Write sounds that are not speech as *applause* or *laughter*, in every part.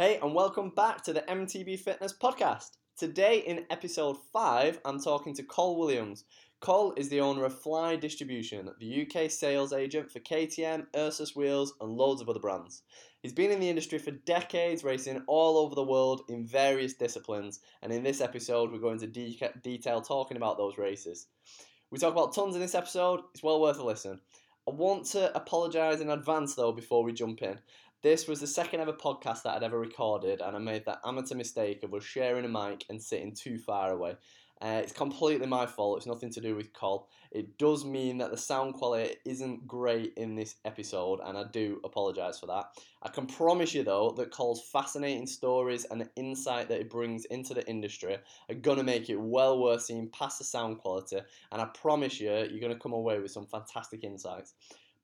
Hey, and welcome back to the MTB Fitness Podcast. Today, in episode 5, I'm talking to Col Williams. Col is the owner of Fly Distribution, the UK sales agent for KTM, Ursus Wheels, and loads of other brands. He's been in the industry for decades, racing all over the world in various disciplines, and in this episode, we're going to de- detail talking about those races. We talk about tons in this episode, it's well worth a listen. I want to apologise in advance though before we jump in. This was the second ever podcast that I'd ever recorded, and I made that amateur mistake of was sharing a mic and sitting too far away. Uh, it's completely my fault. It's nothing to do with Col. It does mean that the sound quality isn't great in this episode, and I do apologise for that. I can promise you, though, that Col's fascinating stories and the insight that he brings into the industry are going to make it well worth seeing past the sound quality, and I promise you, you're going to come away with some fantastic insights.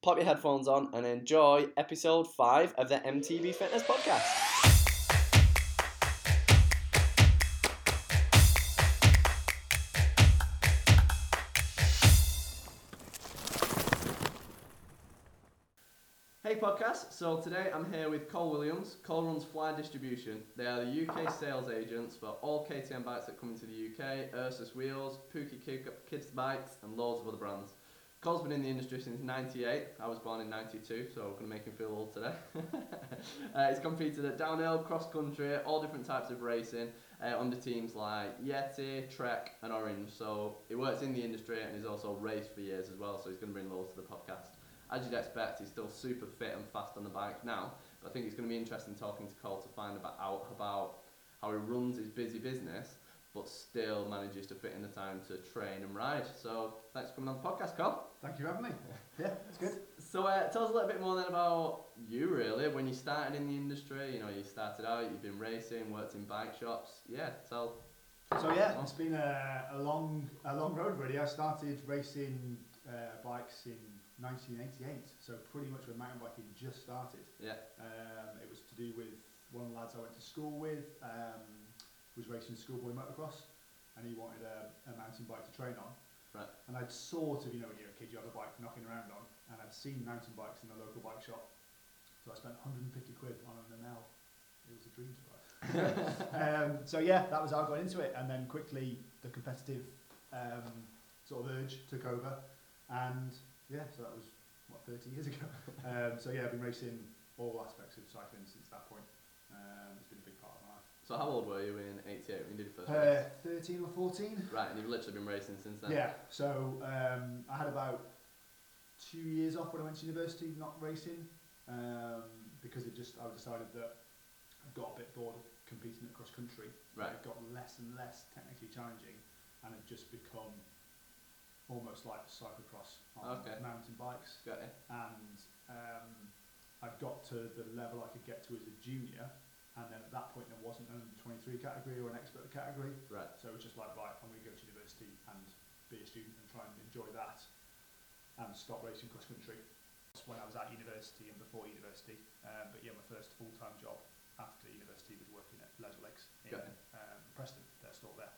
Pop your headphones on and enjoy episode 5 of the MTB Fitness Podcast. Hey podcast, so today I'm here with Col Williams. Cole runs Fly Distribution. They are the UK sales agents for all KTM bikes that come into the UK, Ursus Wheels, Pookie Kids Bikes, and loads of other brands. Col's been in the industry since 98. I was born in 92, so I'm going to make him feel old today. *laughs* uh, he's competed at downhill, cross country, all different types of racing uh, under teams like Yeti, Trek, and Orange. So he works in the industry and he's also raced for years as well, so he's going to bring loads to the podcast as you'd expect, he's still super fit and fast on the bike now. But I think it's going to be interesting talking to Col to find out about how he runs his busy business, but still manages to fit in the time to train and ride. So thanks for coming on the podcast, Col. Thank you for having me. *laughs* Yeah, it's good. So uh, tell us a little bit more then about you, really. When you started in the industry, you know, you started out, you've been racing, worked in bike shops. Yeah, tell. So yeah, it's been a, a long, a long road really. I started racing uh, bikes in 1988, so pretty much when mountain biking just started. Yeah. Um, it was to do with one of the lads I went to school with, um, was racing schoolboy motocross, and he wanted a, a mountain bike to train on. Right. And I'd sort of, you know, when you're a kid, you have a bike knocking around on, and I'd seen mountain bikes in the local bike shop. So I spent 150 quid on an Enel. It was a dream to *laughs* um, so yeah, that was how I got into it, and then quickly the competitive um, sort of urge took over, and yeah, so that was what 30 years ago. *laughs* um, so yeah, I've been racing all aspects of cycling since that point. Um, So how old were you in '88 when you did your first uh, 13 or 14. Right, and you've literally been racing since then. Yeah, so um, I had about two years off when I went to university, not racing, um, because it just I decided that I got a bit bored of competing at cross country. Right. It got less and less technically challenging, and it just become almost like cyclocross on Okay. mountain bikes. Got it. And um, I got to the level I could get to as a junior, and then at that point there wasn't an under 23 category or an expert category. Right. So it was just like, right, I'm going to go to university and be a student and try and enjoy that and stop racing cross country. That's when I was at university and before university. Um, but yeah, my first full time job after university was working at Leisure Lakes in Okay. um, Preston, their store there.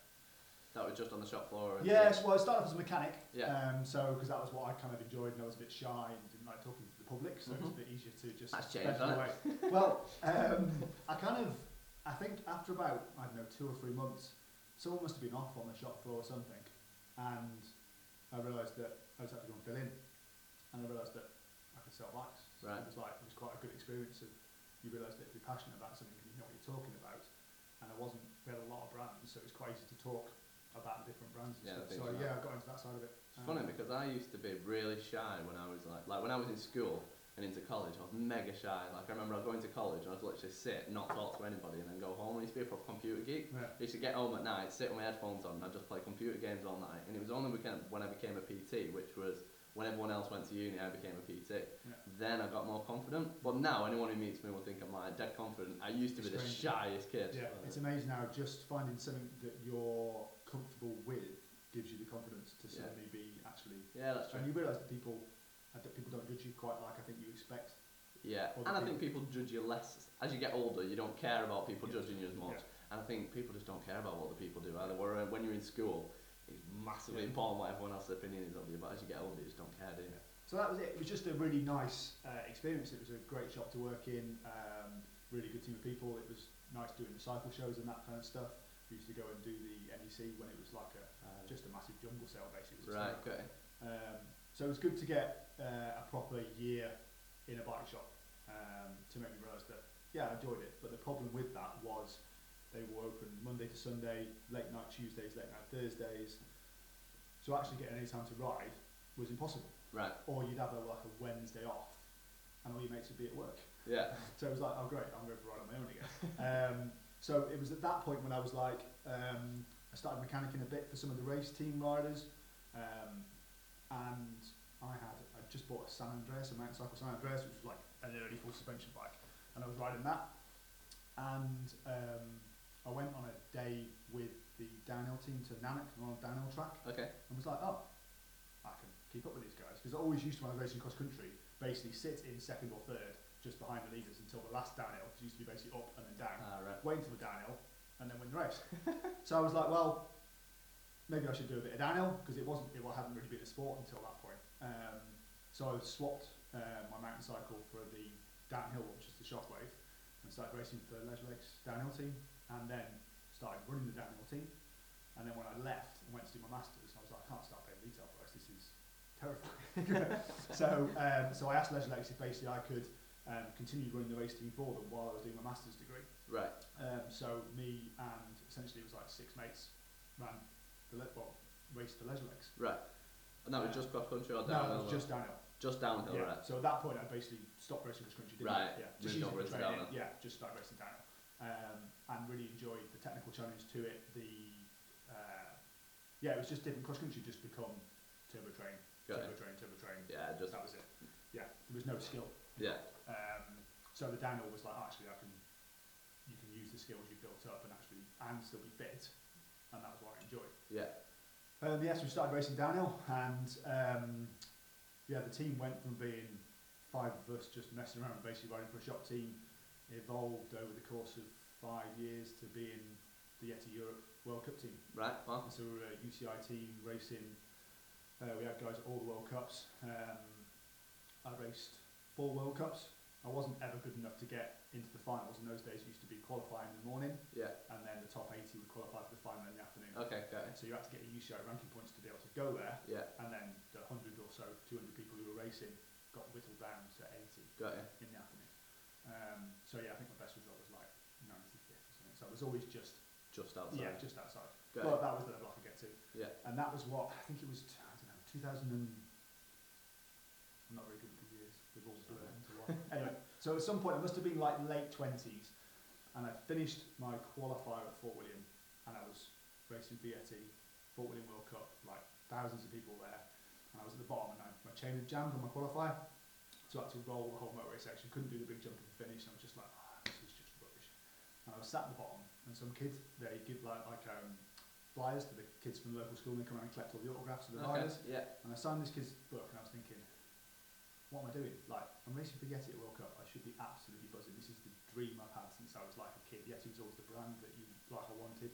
That was just on the shop floor. Yes, well, I started off as a mechanic. Yeah. Um, so, because that was what I kind of enjoyed, and I was a bit shy and didn't like talking public, so it was Mhm. a bit easier to just. That's changed, away. well, um, I kind of, I think after about I don't know two or three months, someone must have been off on the shop floor or something, and I realised that I just had to go and fill in, and I realised that I could sell bikes. So Right. It was like it was quite a good experience of you realise that if you're passionate about something, you know what you're talking about, and I wasn't. We had a lot of brands, so it was quite easy to talk about the different brands and Yeah, stuff. So so. yeah, I got into that side of it. It's um, funny because I used to be really shy when I was like, like when I was in school and into college, I was mega shy. Like I remember I was going to college and I'd literally sit, not talk to anybody, and then go home. I used to be a proper computer geek. Yeah. I used to get home at night, sit with my headphones on, and I'd just play computer games all night. And it was only when I became a PT, which was when everyone else went to uni, I became a PT. Yeah. Then I got more confident. But now anyone who meets me will think I'm like dead confident. I used to be the shyest kid. Yeah, it's amazing how just finding something that you're comfortable with gives you the confidence to Yeah. suddenly be actually. Yeah, that's true. And you realise that people, uh, that people don't judge you quite like I think you expect. Yeah, and I think people judge you less as you get older. You don't care about people Yeah. judging you as much, Yeah. and I think people just don't care about what the people do either. Where when you're in school, it's massively Yeah. important what everyone else's opinion is of you, but as you get older, you just don't care, do you? So that was it. It was just a really nice uh, experience. It was a great shop to work in. Um, really good team of people. It was nice doing the cycle shows and that kind of stuff. We used to go and do the NEC when it was like a just a massive jungle sale basically. Right. Okay. Um, so it was good to get uh, a proper year in a bike shop um, to make me realise that yeah, I enjoyed it. But the problem with that was they were open Monday to Sunday, late night Tuesdays, late night Thursdays. So actually getting any time to ride was impossible. Right. Or you'd have a, like a Wednesday off, and all your mates would be at work. Yeah. *laughs* So it was like, oh great, I'm going to ride on my own again. um, so it was at that point when I was like, um, I started mechanicking a bit for some of the race team riders, um, and I had I just bought a San Andreas, a mountain cycle San Andreas, which was like an early full suspension bike, and I was riding that, and um, I went on a day with the downhill team to Nanak on a downhill track, Okay. and was like, oh, I can keep up with these guys. Because I always used to, when I was racing cross country, basically sit in second or third, just behind the leaders until the last downhill, it used to be basically up and then down, Ah, right. wait until the downhill, and then win the race. *laughs* so I was like, well, maybe I should do a bit of downhill, because it wasn't, it hadn't really been a sport until that point. Um, so I swapped uh, my mountain cycle for the downhill, which is the Shockwave, and started racing for Leisure Lakes downhill team, and then started running the downhill team. And then when I left and went to do my masters, I was like, I can't start paying retail price. This is terrifying. *laughs* so, um, so I asked Leisure Lakes if basically I could um, continue running the race team for them while I was doing my masters degree. Right. Um, so me and essentially it was like six mates ran the le- well, raced the Leisure Lakes. Right. And that was just cross country or downhill? No, it was just downhill. just downhill, yeah. right? So at that point, I basically stopped racing cross country. Didn't Right, I? Yeah. Just moved using over into downhill. Yeah. Just started racing downhill. Um, and really enjoyed the technical challenge to it. The uh, yeah, it was just different. Cross country just become turbo train, Got turbo it. train, turbo train. Yeah, just That was it. Yeah, there was no skill. yeah. Um, so the downhill was like, actually, I can, you can use the skills you've built up and actually, and still be fit, and that was what I enjoyed. Yeah. Um, yes, we started racing downhill, and um, yeah, the team went from being five of us just messing around, basically riding for a shop team, evolved over the course of five years to being the Yeti Europe World Cup team. Right. Well. And so we were a UCI team racing. Uh, we had guys at all the World Cups. Um, I raced four World Cups. I wasn't ever good enough to get into the finals. In those days, used to be qualifying in the morning, Yeah. and then the top 80 would qualify for the final in the afternoon. Okay. Got it. So you had to get your UCI ranking points to be able to go there, Yeah. and then the 100 or so, 200 people who were racing got whittled down to 80 Got it. in the afternoon. Um, so yeah, I think my best result was like 95th or something. So it was always just Just outside. yeah, just outside. Got But it. that was the level I could get to. Yeah. And that was what I think it was. I don't know, 2000 and. I'm not very good with the years. They've all blurred into one. *laughs* anyway, so at some point it must have been like late 20s, and I finished my qualifier at Fort William, and I was racing Vietti, Fort William World Cup, like thousands of people there, and I was at the bottom, and I, my chain had jammed on my qualifier, so I had to roll the whole motorway section. Couldn't do the big jump the finish, and I was just like, oh, this is just rubbish. And I was sat at the bottom, and some kid they give like like um, flyers to the kids from the local school, and they come around and collect all the autographs of the Okay. riders. Yeah. And I signed this kid's book, and I was thinking, what am I doing? Like, I'm racing for Yeti at World Cup. I should be absolutely buzzing. This is the dream I've had since I was like a kid. Yeti was always the brand that you like I wanted.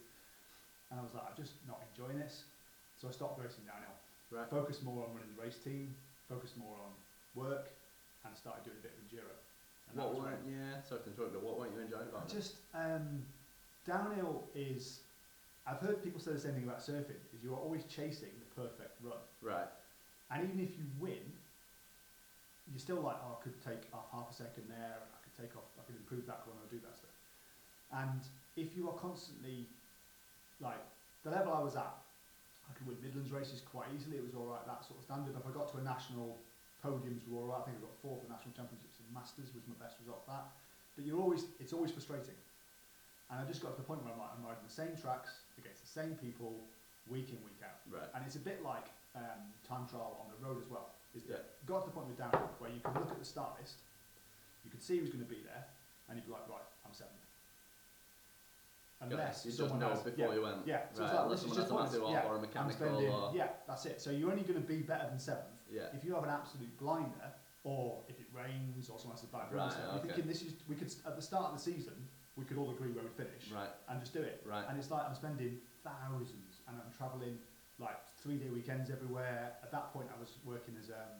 And I was like, I'm just not enjoying this. So I stopped racing downhill. Right. Focused more on running the race team. Focused more on work, and started doing a bit of enduro. And that What weren't yeah? Sorry to interrupt, but what weren't you enjoying about just um, downhill is. I've heard people say the same thing about surfing. Is you're always chasing the perfect run. Right. And even if you win, you're still like, oh, I could take off half a second there, I could take off, I could improve that or do that stuff. And if you are constantly, like, the level I was at, I could win Midlands races quite easily, it was alright, that sort of standard. If I got to a national, podiums were alright, I think I got fourth at national championships in Masters was my best result that. But you're always, it's always frustrating. And I just got to the point where I'm like, I'm riding the same tracks against the same people week in, week out. Right. And it's a bit like um, time trial on the road as well. Is Yeah. that got to the point with downhill where you can look at the start list, you can see who's going to be there, and you'd be like, right, I'm seventh. Unless you just someone know has, before yeah, you went. yeah, so right. it's like, unless this is just a points. yeah, or a mechanical spending, or yeah, that's it. So you're only going to be better than seventh yeah. if you have an absolute blinder, or if it rains, or someone has a bad Right, run. You're okay. thinking this is we could at the start of the season we could all agree where we'd finish Right. and just do it. Right. And it's like I'm spending thousands and I'm travelling like three day weekends everywhere. At that point, I was working as um,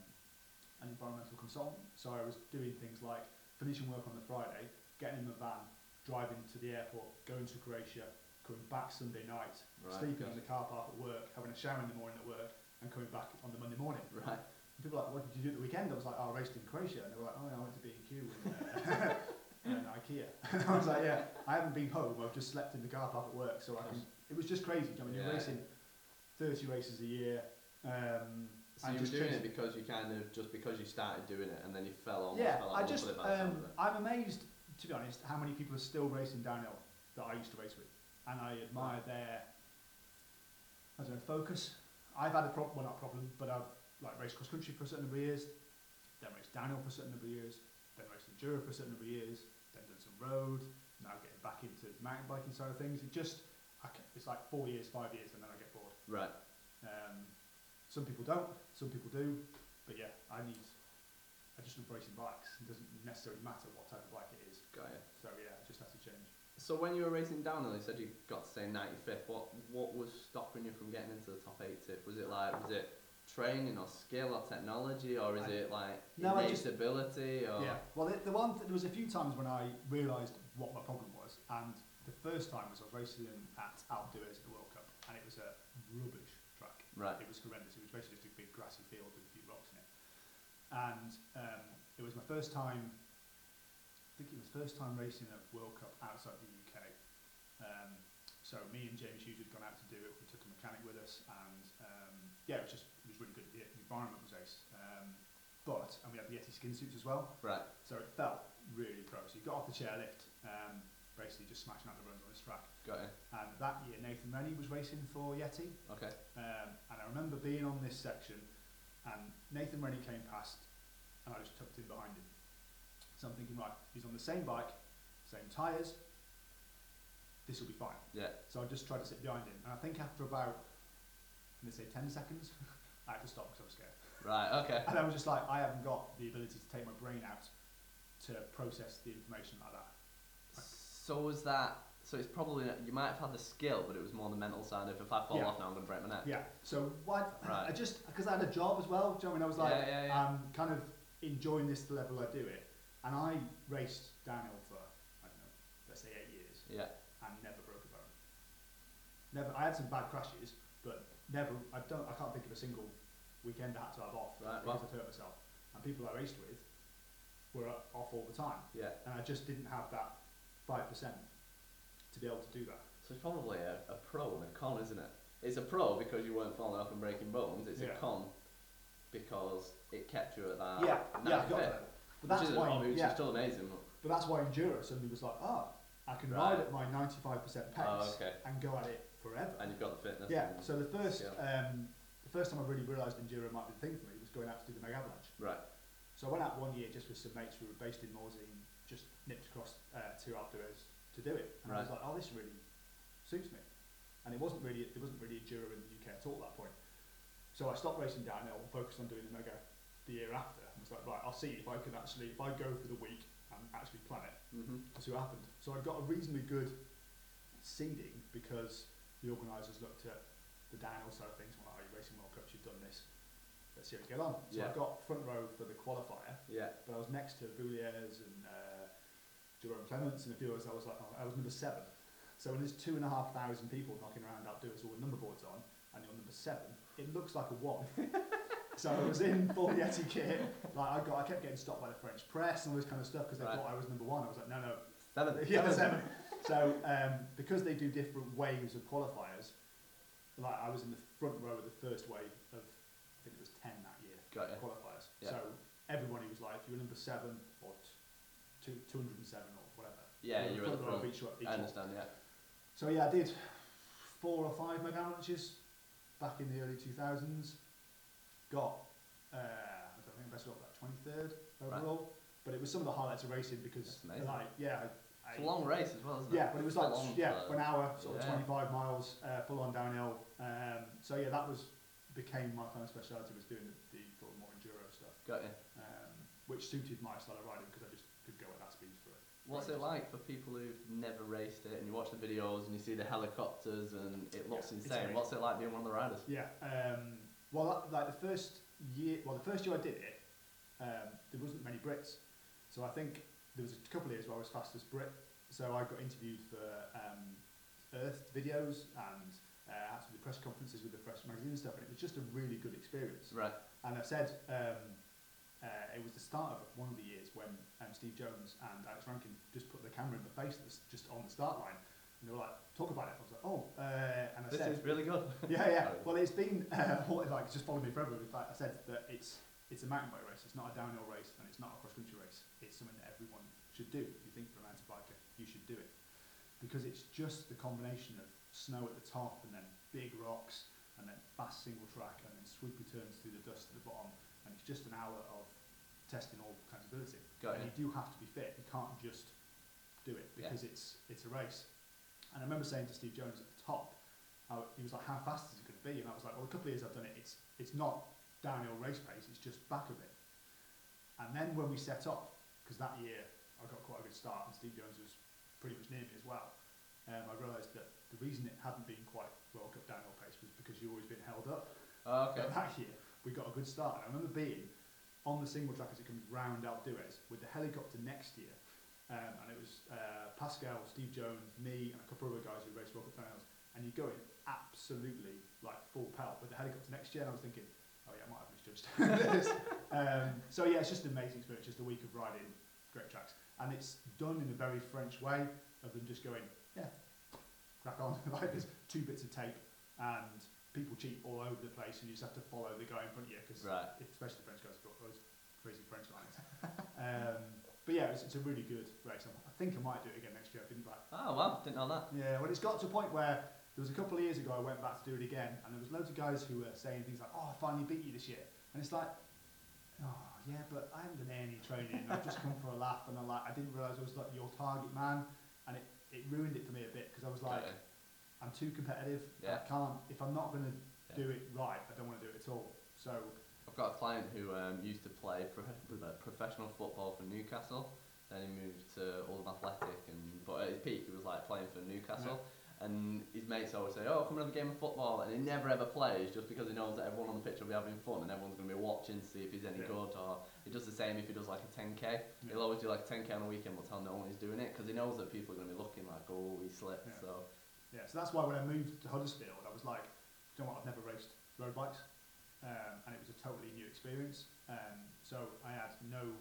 an environmental consultant. So I was doing things like finishing work on the Friday, getting in the van, driving to the airport, going to Croatia, coming back Sunday night, Right. sleeping in the car park at work, having a shower in the morning at work, and coming back on the Monday morning. Right. And people were like, what did you do at the weekend? I was like, oh, I raced in Croatia. And they were like, oh, yeah, I went to B&Q and, uh, *laughs* and IKEA. *laughs* And I was like, yeah, I haven't been home. I've just slept in the car park at work. So I can, it was just crazy. I mean, you're Yeah. racing 30 races a year. Um, So and you were just doing it because you kind of just because you started doing it and then you fell almost yeah, fell I just, of it by the sound um. I'm amazed, to be honest, how many people are still racing downhill that I used to race with. And I admire their, I don't know, focus. I've had a problem, well not problem, but I've like raced cross country for a certain number of years, then raced downhill for a certain number of years, then raced enduro for a certain number of years, then done some road, now getting back into the mountain biking side of things. It just, I it's like four years, five years, and then I get. Right. Um, some people don't, some people do, but yeah, I need. I just love racing bikes. It doesn't necessarily matter what type of bike it is. Got it. So yeah, it just has to change. So when you were racing downhill, you said you got to say 95th. What what was stopping you from getting into the top 80th? Was it like was it training or skill or technology or is I- it like No, innate just- ability or Yeah. Well, the, the one th- there was a few times when I realised what my problem was, and the first time was I was racing at Alpe d'Huez at the World Cup, and it was a rubbish track. right? It was horrendous. It was basically just a big grassy field with a few rocks in it. And um, it was my first time, I think it was first time racing a World Cup outside the UK. Um, so me and James Hughes had gone out to do it. We took a mechanic with us, and um, yeah, it was just it was really good. The, the environment was ace. Um, but and we had the Yeti skin suits as well, Right. so it felt really pro. So you got off the chairlift, um, basically just smashing out the runs on track. Got it. And that year Nathan Rennie was racing for Yeti, Okay. um, and I remember being on this section, and Nathan Rennie came past, and I just tucked in behind him. So I'm thinking, right, he's on the same bike, same tyres, this will be fine. Yeah. So I just tried to sit behind him, and I think after about, I'm gonna say 10 seconds, *laughs* I had to stop because I was scared. Right. Okay. And I was just like, I haven't got the ability to take my brain out to process the information like that. So was that? So it's probably you might have had the skill, but it was more the mental side of if I fall Yeah. off now, I'm gonna break my neck. Yeah. So what? Right. I just because I had a job as well. Do you know what I mean? I was like, Yeah, yeah, yeah. I'm kind of enjoying this to the level I do it, and I raced downhill for I don't know, let's say eight years, Yeah. and never broke a bone. Never. I had some bad crashes, but never. I don't. I can't think of a single weekend I had to have off Right, because well. I hurt myself. And people I raced with were off all the time, Yeah. and I just didn't have that five percent to be able to do that. So it's probably a, a pro and a con, isn't it? It's a pro because you weren't falling off and breaking bones. It's Yeah. a con because it kept you at that. yeah, yeah, I 95th, got that. But that's why, which yeah. still amazing. But that's why enduro suddenly was like, ah, I can Right. ride at my 95% pace Oh, okay. and go at it forever. And you've got the fitness. yeah. So the first, Yeah. um, the first time I really realised enduro might be the thing for me was going out to do the mega avalanche. right. So I went out one year just with some mates who were based in Morzine, just nipped across uh, to Alpe d'Huez to do it, and I was Right. like, oh, this really suits me. And it wasn't really, it wasn't really enduro in the UK at all at that point. So I stopped racing downhill and focused on doing the mega the year after. And was like, right, I'll see if I can actually, if I go for the week and actually plan it. Mm-hmm. That's what happened. So I got a reasonably good seeding because the organisers looked at the downhill side of things. Well, are you racing World Cups? You've done this. Let's see how you get on. So Yeah. I got front row for the qualifier, Yeah. but I was next to Bouliers and Jérôme Clementz and a few others. I was like, I was number seven. So when there's two and a half thousand people knocking around outdoors all with number boards on, and you're number seven, it looks like a one. *laughs* so I was in full Yeti kit. Like I got, I kept getting stopped by the French press and all this kind of stuff because they Right. thought I was number one. I was like, no, no, Seven. *laughs* yeah, seven. So um, because they do different waves of qualifiers, like I was in the front row of the first wave of, I think it was ten that year Got qualifiers. Yeah. So everybody was like, if you were number seven two, 207 or whatever. Yeah, you were at the front. each, each I one. understand. Yeah. So yeah, I did four or five mega avalanches back in the early 2000s. Got, uh, I don't think I best got like 23rd Right. overall. But it was some of the highlights of racing because, like, yeah, I, It's a long race as well, isn't it? yeah, but it was like yeah, for- an hour, sort of 25 miles, uh, full on downhill. Um, so yeah, that was became my kind of speciality was doing the, the sort of more enduro stuff, Got you. um, which suited my style of riding because I just could go at that speed for it. What's it like for people who've never raced it and you watch the videos and you see the helicopters and it looks Yeah, insane? What's it like being one of the riders? Yeah. Um, well, like the first year, well, the first year I did it, um, there wasn't many Brits, so I think there was a couple of years where I was fastest Brit, so I got interviewed for um, Earth videos and uh, had to do press conferences with the Fresh magazine and stuff, and it was just a really good experience. Right. And I said um, uh, it was the start of one of the years when um, Steve Jones and Alex Rankin just put the camera in the face that's just on the start line. And they were like, talk about it. I was like, oh. Uh, and I This said, is really good. *laughs* yeah, yeah. *laughs* Well, it's been, uh, *laughs* like, just followed me forever. It's Like I said, that it's, it's a mountain bike race. It's not a downhill race and it's not a cross-country race. It's something that everyone should do. If you think you're a mountain biker, you should do it. Because it's just the combination of snow at the top and then big rocks and then fast single track and then swoopy turns through the dust at the bottom. And it's just an hour of testing all kinds of ability. Got and you. you do have to be fit. You can't just do it Yeah. because it's it's a race. And I remember saying to Steve Jones at the top, how, he was like, "How fast is it going to be?" And I was like, "Well, a couple of years I've done it. It's it's not downhill race pace. It's just back a bit." And then when we set off, because that year I got quite a good start, and Steve Jones was pretty much near me as well. Um, I realised that the reason it hadn't been quite World Cup downhill pace was because you've always been held up. Oh, okay. But *laughs* that year, we got a good start. I remember being on the single track as it comes round Alpe d'Huez with the helicopter next year. Um, and it was uh, Pascal, Steve Jones, me, and a couple of other guys who raced Rocket Finals. And you go in absolutely like full pelt with the helicopter next year. And I was thinking, oh yeah, I might have misjudged *laughs* this. um, so yeah, it's just an amazing experience. Just a week of riding great tracks. And it's done in a very French way of them just going, yeah, crack on. *laughs* like there's two bits of tape and people cheat all over the place and you just have to follow the guy in front of you because Right. especially the French guys have got those crazy French lines. um, but yeah, it's, it's a really good race. I I think I might do it again next year. I didn't like. Oh, wow. Didn't know that. Yeah, well, it's got to a point where there was a couple of years ago I went back to do it again, and there was loads of guys who were saying things like, "Oh, I finally beat you this year," and it's like, "Oh, yeah, but I haven't done any training. I've just come for a laugh, and I'm like, I didn't realise I was like your target man, and it, it ruined it for me a bit because I was like. I'm too competitive. Yeah. I can't. If I'm not going to Yeah. do it right, I don't want to do it at all. So I've got a client who um, used to play pro- with a professional football for Newcastle. Then he moved to Oldham Athletic, and but at his peak he was like playing for Newcastle. And his mates always say, "Oh, come and have a game of football," and he never ever plays just because he knows that everyone on the pitch will be having fun and everyone's going to be watching to see if he's any Yeah. good. Or he does the same if he does like a 10k. Yeah. He'll always do like a 10k on a weekend, but tell no one he's doing it because he knows that people are going to be looking like, "Oh, he slipped." Yeah. So Yeah, so that's why when I moved to Huddersfield, I was like, do you know what, I've never raced road bikes, um, and it was a totally new experience. Um, so I had no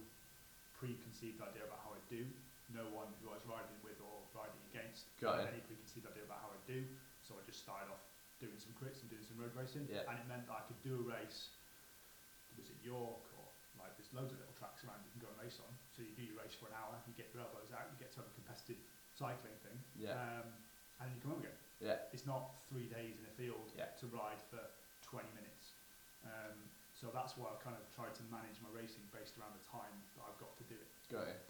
preconceived idea about how I'd do, no one who I was riding with or riding against Got had it. any preconceived idea about how I'd do. So I just started off doing some crits and doing some road racing, Yeah. and it meant that I could do a race. It was at York or like there's loads of little tracks around you can go and race on. So you do your race for an hour, you get your elbows out, you get to have a competitive cycling thing, yeah, um, and you come home again. yeah, It's not three days in a field Yeah. to ride for 20 minutes. Um, so that's why I've kind of tried to manage my racing based around the time that I've got to do it. got it.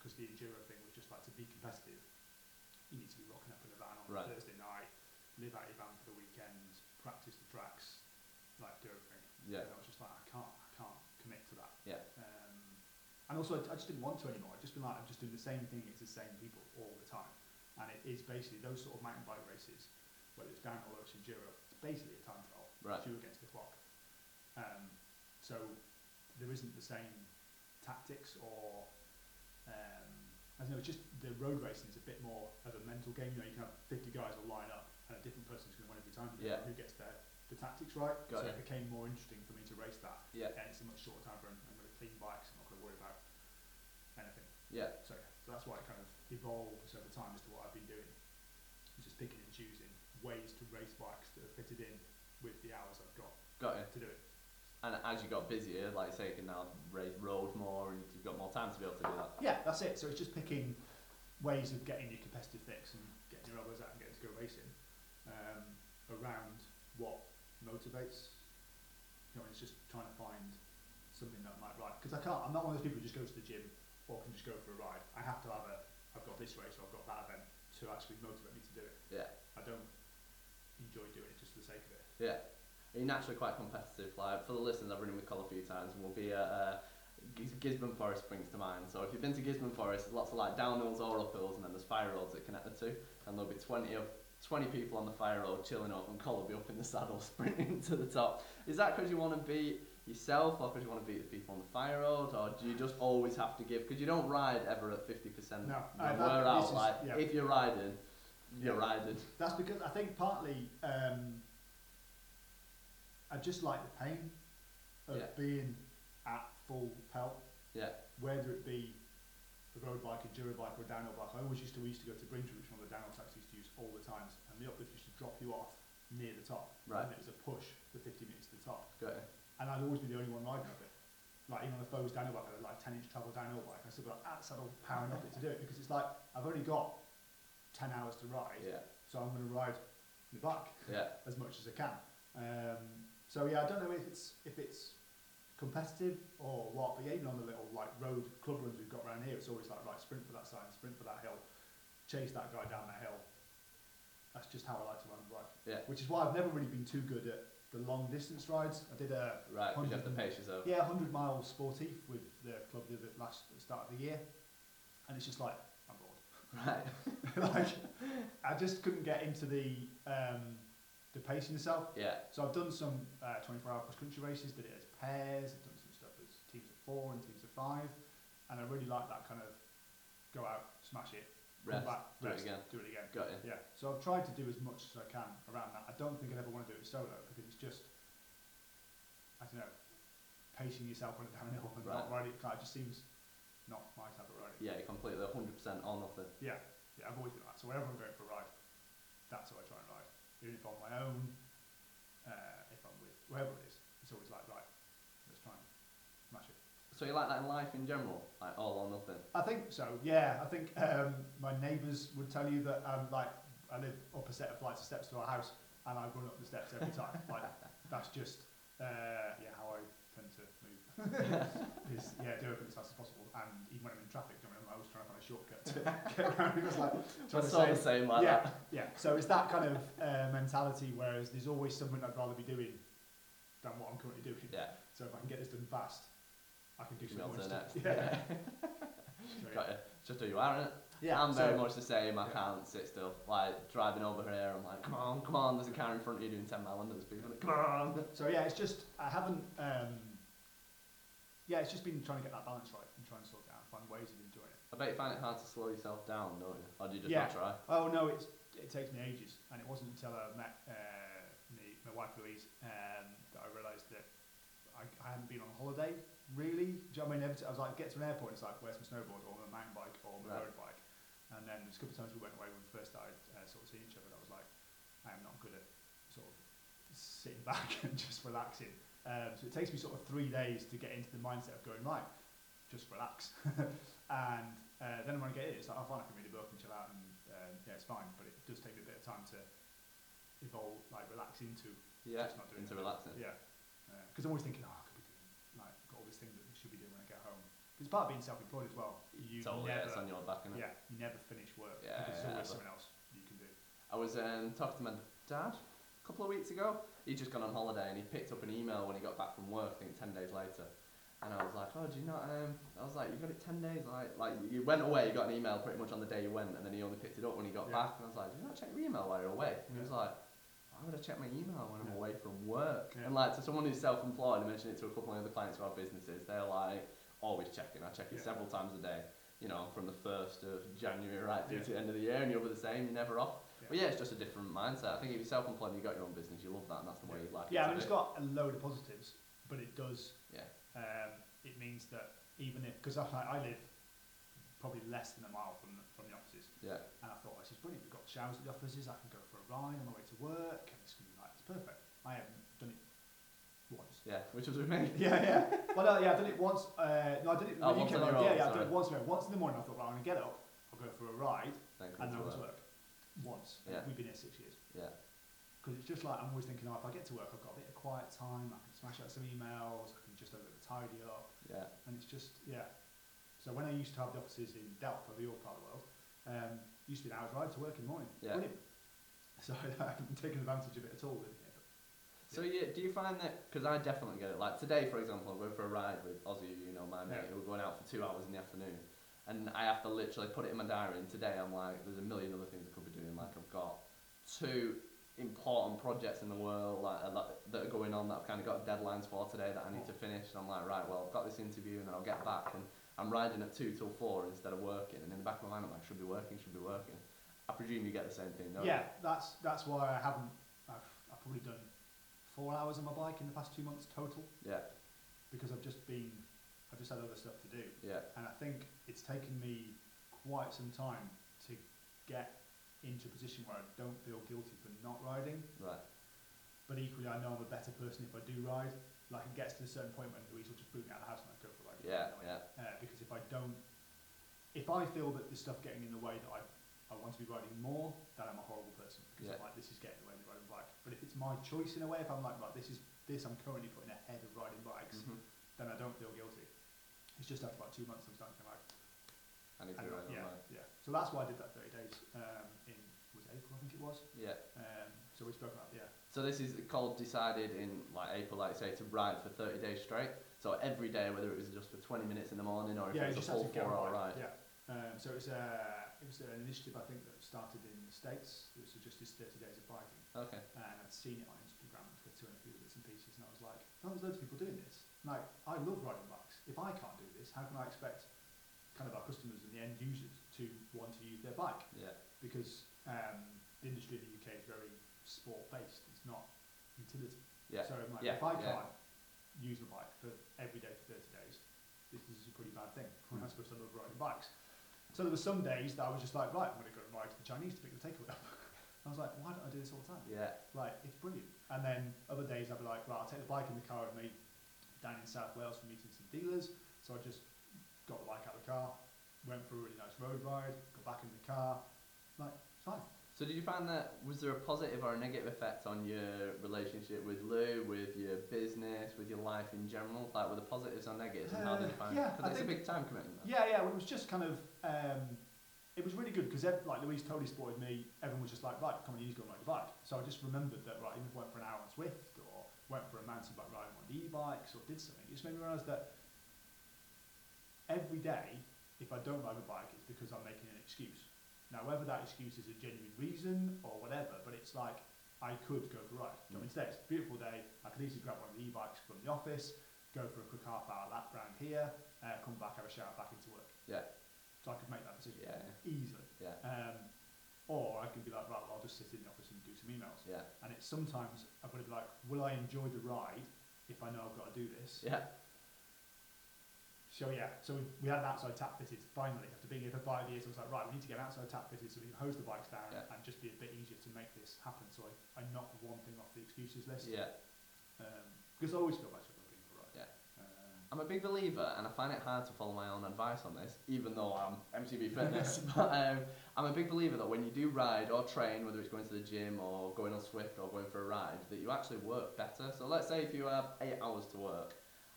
Because the enduro thing was just like to be competitive, you need to be rocking up in a van on Right. Thursday night, live out your van for the weekend, practice the tracks, like do everything. Yeah, And I was just like, I can't, I can't commit to that. Yeah. Um, and also, I, I just didn't want to anymore. I'd just been like, I'm just doing the same thing. It's the same people all the time. And it is basically those sort of mountain bike races, whether it's downhill or it's enduro, it's basically a time trial. right. You against the clock. Um, so there isn't the same tactics or, um, I don't know, it's just the road racing is a bit more of a mental game. You know, you can have 50 guys all line up and a different person's going to win every time. Yeah. Who gets their, the tactics right. Got so it. it became more interesting for me to race that. Yeah, And it's a much shorter time frame. I'm going to clean bikes. I'm not going to worry about anything. yeah, So, yeah, so that's why it kind of evolves over time as to what I've been doing. It's just picking and choosing ways to race bikes that are fitted in with the hours I've got got it. to do it. And as you got busier, like say, you can now race road more, and you've got more time to be able to do that. Yeah, that's it. So it's just picking ways of getting your competitive fix and getting your elbows out and getting to go racing um, around what motivates. You know, it's just trying to find something that might ride. Because I can't. I'm not one of those people who just goes to the gym or can just go for a ride. I have to have a. This race or I've got that event to actually motivate me to do it. Yeah. I don't enjoy doing it just for the sake of it. Yeah. You're naturally quite competitive. Like for the listeners, I've ridden with Col a few times, and we'll be at uh, Gis- Gisburn Forest springs to mind. So if you've been to Gisburn Forest, there's lots of like downhills or uphills, and then there's fire roads that connect the two. And there'll be 20 of 20 people on the fire road chilling up, and Col will be up in the saddle *laughs* sprinting to the top. Is that because you want to be yourself, or because you want to beat the people on the fire road, or do you just always have to give? Because you don't ride ever at fifty percent. No, I- that- we're out, is- like yeah. if you're riding, you're riding. That's because I think partly um, I just like the pain of Yeah. being at full pelt, Yeah, whether it be a road bike, a enduro bike, or a downhill bike. I always used to we used to go to Braintree, which one of the downhill tracks I used to use all the times, and the uplift used to drop you off near the top, Right. and it was a push for 50 minutes to the top, got it. And I'd always be the only one riding up it. Like even on a Foes downhill bike, like 10 inch travel downhill bike. I still got at saddle powering up it to do it because it's like I've only got 10 hours to ride, Yeah, so I'm going to ride my bike yeah, as much as I can. Um, so yeah, I don't know if it's if it's competitive or what, but yeah, even on the little like road club runs we've got around here, it's always like right, sprint for that side, sprint for that hill, chase that guy down that hill. That's just how I like to run a bike. Yeah. Which is why I've never really been too good at the long distance rides. I did a right. You have to Hundred pace yourself. yeah, 100 mile sportive with the club the other- last at the start of the year, and it's just like I'm bored. Right. *laughs* like I just couldn't get into the um, the pacing yourself. Yeah, So I've done some uh, 24 hour cross country races, did it as pairs, I've done some stuff as teams of four and teams of five, and I really like that kind of go out, smash it, rest, come back, do it rest, again. do it again. Got it. Yeah, so I've tried to do as much as I can around that. I don't think I'd ever want to do it solo just, I don't know, pacing yourself on a downhill and not riding it. Just seems not my type of riding. Yeah, completely 100% or nothing. Yeah, yeah, I've always been like that. So wherever I'm going for a ride, that's how I try and ride. Even if I'm on my own, uh, if I'm with whoever it is, it's always like, right, let's try and smash it. So you like that in life in general, like all or nothing. I think so, yeah. I think um, my neighbours would tell you that um, like I live up a set of flights of steps to our house and I run up the steps every time. *laughs* like that's just uh, yeah how I tend to move. *laughs* is yeah do everything as fast as possible and even when I'm in traffic, I, mean, I'm always trying to find a shortcut to *laughs* get around like trying It's to all the same like yeah, that. yeah. So it's that kind of uh, mentality. Whereas there's always something I'd rather be doing than what I'm currently doing. Yeah, So if I can get this done fast, I can do something more. Yeah. So, Got it. Just who you are, innit? Yeah. I'm so- very much the same. I Yeah. can't sit still. Like driving over here, I'm like, come on, come on. There's a car in front of you doing 10 mile under the speed limit. Come on. So yeah, it's just I haven't. Um, yeah, it's just been trying to get that balance right and trying to sort it out, find ways of enjoying it. I bet you find it hard to slow yourself down, don't you? Or do you just Yeah. not try? Oh no, it's it takes me ages, and it wasn't until I met uh, me, my wife Louise um, that I realised that I, I hadn't been on holiday really. Do you know what I mean? Every t- I was like, get to an airport, and it's like, where's my snowboard or my mountain bike or my Right. road bike? And then there's a couple of times we went away when we first started uh, sort of seeing each other. I was like, I am not good at sort of sitting *laughs* back and just relaxing. Um, so it takes me sort of three days to get into the mindset of going right, just relax. *laughs* and uh, then when I get it, it's like, oh, fine, I can read a book and chill out, and um, yeah, it's fine. But it does take me a bit of time to evolve, like relax into Yeah, just not doing into relaxing. Yeah, because I'm always thinking, oh, I could be doing like got all this thing that I should be doing when I get home. 'Cause it's part of being self-employed as well. You yeah, never, it's on your back, innit? yeah, you never finish work Yeah, because there's yeah, always something else you can do. I was um, talking to my dad a couple of weeks ago. He'd just gone on holiday and he picked up an email when he got back from work, I think 10 days later. And I was like, oh, do you not, um, I was like, you got it 10 days, like, like you went away, you got an email pretty much on the day you went, and then he only picked it up when he got Yeah. back. And I was like, did you not check your email while you're away? And he was like, why would I check my email when I'm Yeah. away from work? Yeah. And like, to someone who's self-employed, I mentioned it to a couple of other clients who have businesses, they're like, always checking. I check it Yeah. several times a day, you know, from the 1st of January right through Yeah. to the end of the year, and you're the same, you're never off. Yeah. But yeah, it's just a different mindset. I think if you're self-employed and you've got your own business, you love that, and that's the way you like it. Yeah, I it. mean, to it's be. got a load of positives, but it does. Yeah. Um, it means that even if, because I, I live probably less than a mile from the, from the offices, Yeah, and I thought this is brilliant. We've got showers at the offices. I can go for a ride on my way to work, and it's gonna be like it's perfect. I haven't done it once. Yeah, which was with me. *laughs* yeah, yeah. Well, no, yeah, I did it once. Uh, no, I did it Oh, when you once came on your around. own, Yeah, yeah, I sorry. did it once. No, once in the morning. I thought, well, I'm gonna get up. I'll go for a ride, Then and then to I'll go to work. work. Once. Yeah. We've been here six years. Yeah, Because it's just like I'm always thinking, oh, if I get to work, I've got a bit of quiet time. I can smash out some emails. I can just have a bit of tidy up, yeah, and it's just yeah. So when I used to have the offices in Delph, over your part of the world, um, it used to be an hour's ride to work in the morning. Yeah. Brilliant. *laughs* So I haven't taken advantage of it at all living here. But So yeah, do you find that? Because I definitely get it. Like today, for example, I went for a ride with Ozzy, you know, my mate. Yeah. We're going out for two hours in the afternoon, and I have to literally put it in my diary. And today, I'm like, there's a million other things I could be doing. Like I've got two important projects in the world like, that are going on that I've kind of got deadlines for today that I need to finish. And I'm like, right, well, I've got this interview and then I'll get back and I'm riding at two till four instead of working. And in the back of my mind, I'm like, should be working, should be working. I presume you get the same thing, don't yeah, that's that's why I haven't. I've, I've probably done four hours on my bike in the past two months total? Yeah, because I've just been. I've just had other stuff to do, yeah, and I think it's taken me quite some time to get into a position where I don't feel guilty for not riding. right. But equally, I know I'm a better person if I do ride. Like it gets to a certain point when Louise will just boot me out of the house and I go for a ride. Yeah, yeah, Uh, because if I don't, if I feel that there's stuff getting in the way that I, I want to be riding more, then I'm a horrible person because I'm Yeah. like this is getting in the way of riding a bike. But if it's my choice in a way, if I'm like right, this is this I'm currently putting ahead of riding bikes, hmm then I don't feel guilty. It's just after about two months I'm starting to like, I need to ride on yeah, mine. yeah. So that's why I did that 30 days um, in was April I think it was. Yeah. Um, so we spoke about yeah. So this is called decided in like April, like say, to ride for 30 days straight. So every day, whether it was just for 20 minutes in the morning or if yeah, it was just a full had to get on four-hour ride. Yeah. Um, so it was, uh, it was an initiative I think that started in the States. It was just this 30 days of biking. Okay. And seen it on Instagram and got to a few bits and pieces, and I was like, oh, there's loads of people doing this. Like, I love riding bikes. If I can't do this, how can I expect kind of our customers and the end users to want to use their bike? Yeah. Because um, the industry in the UK is very sport based. It's not utility. Yeah. So I'm like, Yeah, if I yeah. can't use my bike for every day for 30 days, this, this is a pretty bad thing. I'm Mm. not supposed to love riding bikes. So there were some days that I was just like, right, I'm going to go and ride to the Chinese to pick the takeaway up. *laughs* I was like, why don't I do this all the time? Yeah. Like, it's brilliant. And then other days I'd be like, right, I'll take the bike in the car with me down in South Wales for meeting some dealers. So I just got the bike out of the car, went for a really nice road ride, got back in the car. Like, it's fine. So did you find that was there a positive or a negative effect on your relationship with Lou, with your business, with your life in general? Like were the positives or negatives, and how did you Uh, find? yeah, Because it's a big time commitment. Yeah, yeah, well, it was just kind of, um, it was really good because like Louise totally supported me. Everyone was just like, right, come on, you need to go and ride your bike. So I just remembered that, right, even if I went for an hour on Zwift or went for a mountain bike ride on one of the e-bikes or did something, it just made me realise that every day, if I don't ride a bike, it's because I'm making an excuse. Now, whether that excuse is a genuine reason or whatever, but it's like I could go for a ride. You I mean, today it's a beautiful day. I could easily grab one of the e-bikes from the office, go for a quick half hour lap round here, uh, come back, have a shower, back into work. Yeah. So I could make that decision Yeah. easily. Yeah. Um, or I could be like, right, well, I'll just sit in the office and do some emails. Yeah. And it's sometimes I've got to be like, will I enjoy the ride if I know I've got to do this? Yeah. So yeah, so we, we had an outside tap fitted finally. After being here for five years, I was like, right, we need to get an outside tap fitted so we can hose the bikes down Yeah. and just be a bit easier to make this happen. So I, I knocked one thing off the excuses list. Yeah. Um, because I always feel better when I'm being for a ride. Yeah. Um, I'm a big believer, and I find it hard to follow my own advice on this, even though I'm MTB *laughs* Fitness. but um, I'm a big believer that when you do ride or train, whether it's going to the gym or going on Zwift or going for a ride, that you actually work better. So let's say if you have eight hours to work,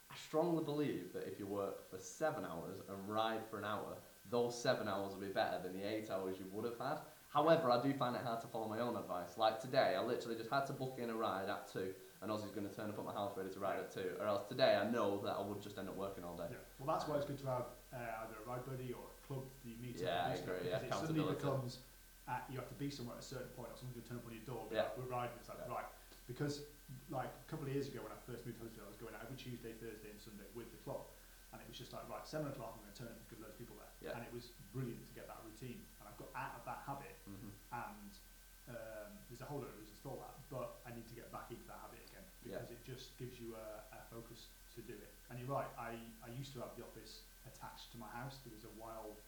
I strongly believe that if you work for seven hours and ride for an hour, those seven hours will be better than the eight hours you would have had. However, I do find it hard to follow my own advice. Like today, I literally just had to book in a ride at two, and Ozzy's going to turn up at my house ready to ride at two. Or else today, I know that I would just end up working all day. Yeah. Well, that's why it's good to have uh, either a ride buddy or a club that you meet Yeah, I agree, yeah, because it suddenly becomes uh, you have to be somewhere at a certain point, or someone's going to turn up on your door. Yeah. like, we're riding. It's like Yeah. right because like a couple of years ago when I first moved to Huddersfield, I was going out every Tuesday, Thursday, and Sunday with the club, and it was just like right seven o'clock I'm going to turn up because loads of people there, Yeah. and it was brilliant to get that routine. And I've got out of that habit, mm-hmm. and um, there's a whole lot of reasons for that, but I need to get back into that habit again Yeah. because it just gives you a, a focus to do it. And you're right, I, I used to have the office attached to my house. There was a while,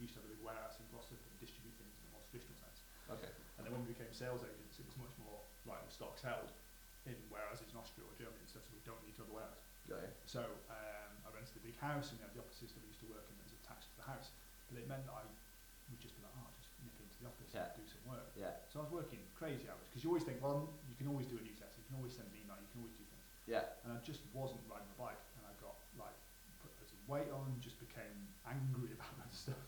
we used to have a big warehouse in Gloucester to distribute things in a more traditional sense. Okay. And then when we became sales agents, it was much more right, the stock's held in warehouses in Austria or Germany and stuff, so we don't need to have a warehouse. You. So um, I rented a big house and we had the offices that we used to work in that was attached to the house. But it meant that I would just be like, oh, just nip into the office Yeah. and do some work. Yeah. So I was working crazy hours because you always think, well, you can always do a new newsletter, you can always send an email, you can always do things. Yeah. And I just wasn't riding my bike, and I got like put of weight on, just became angry *laughs* about that stuff.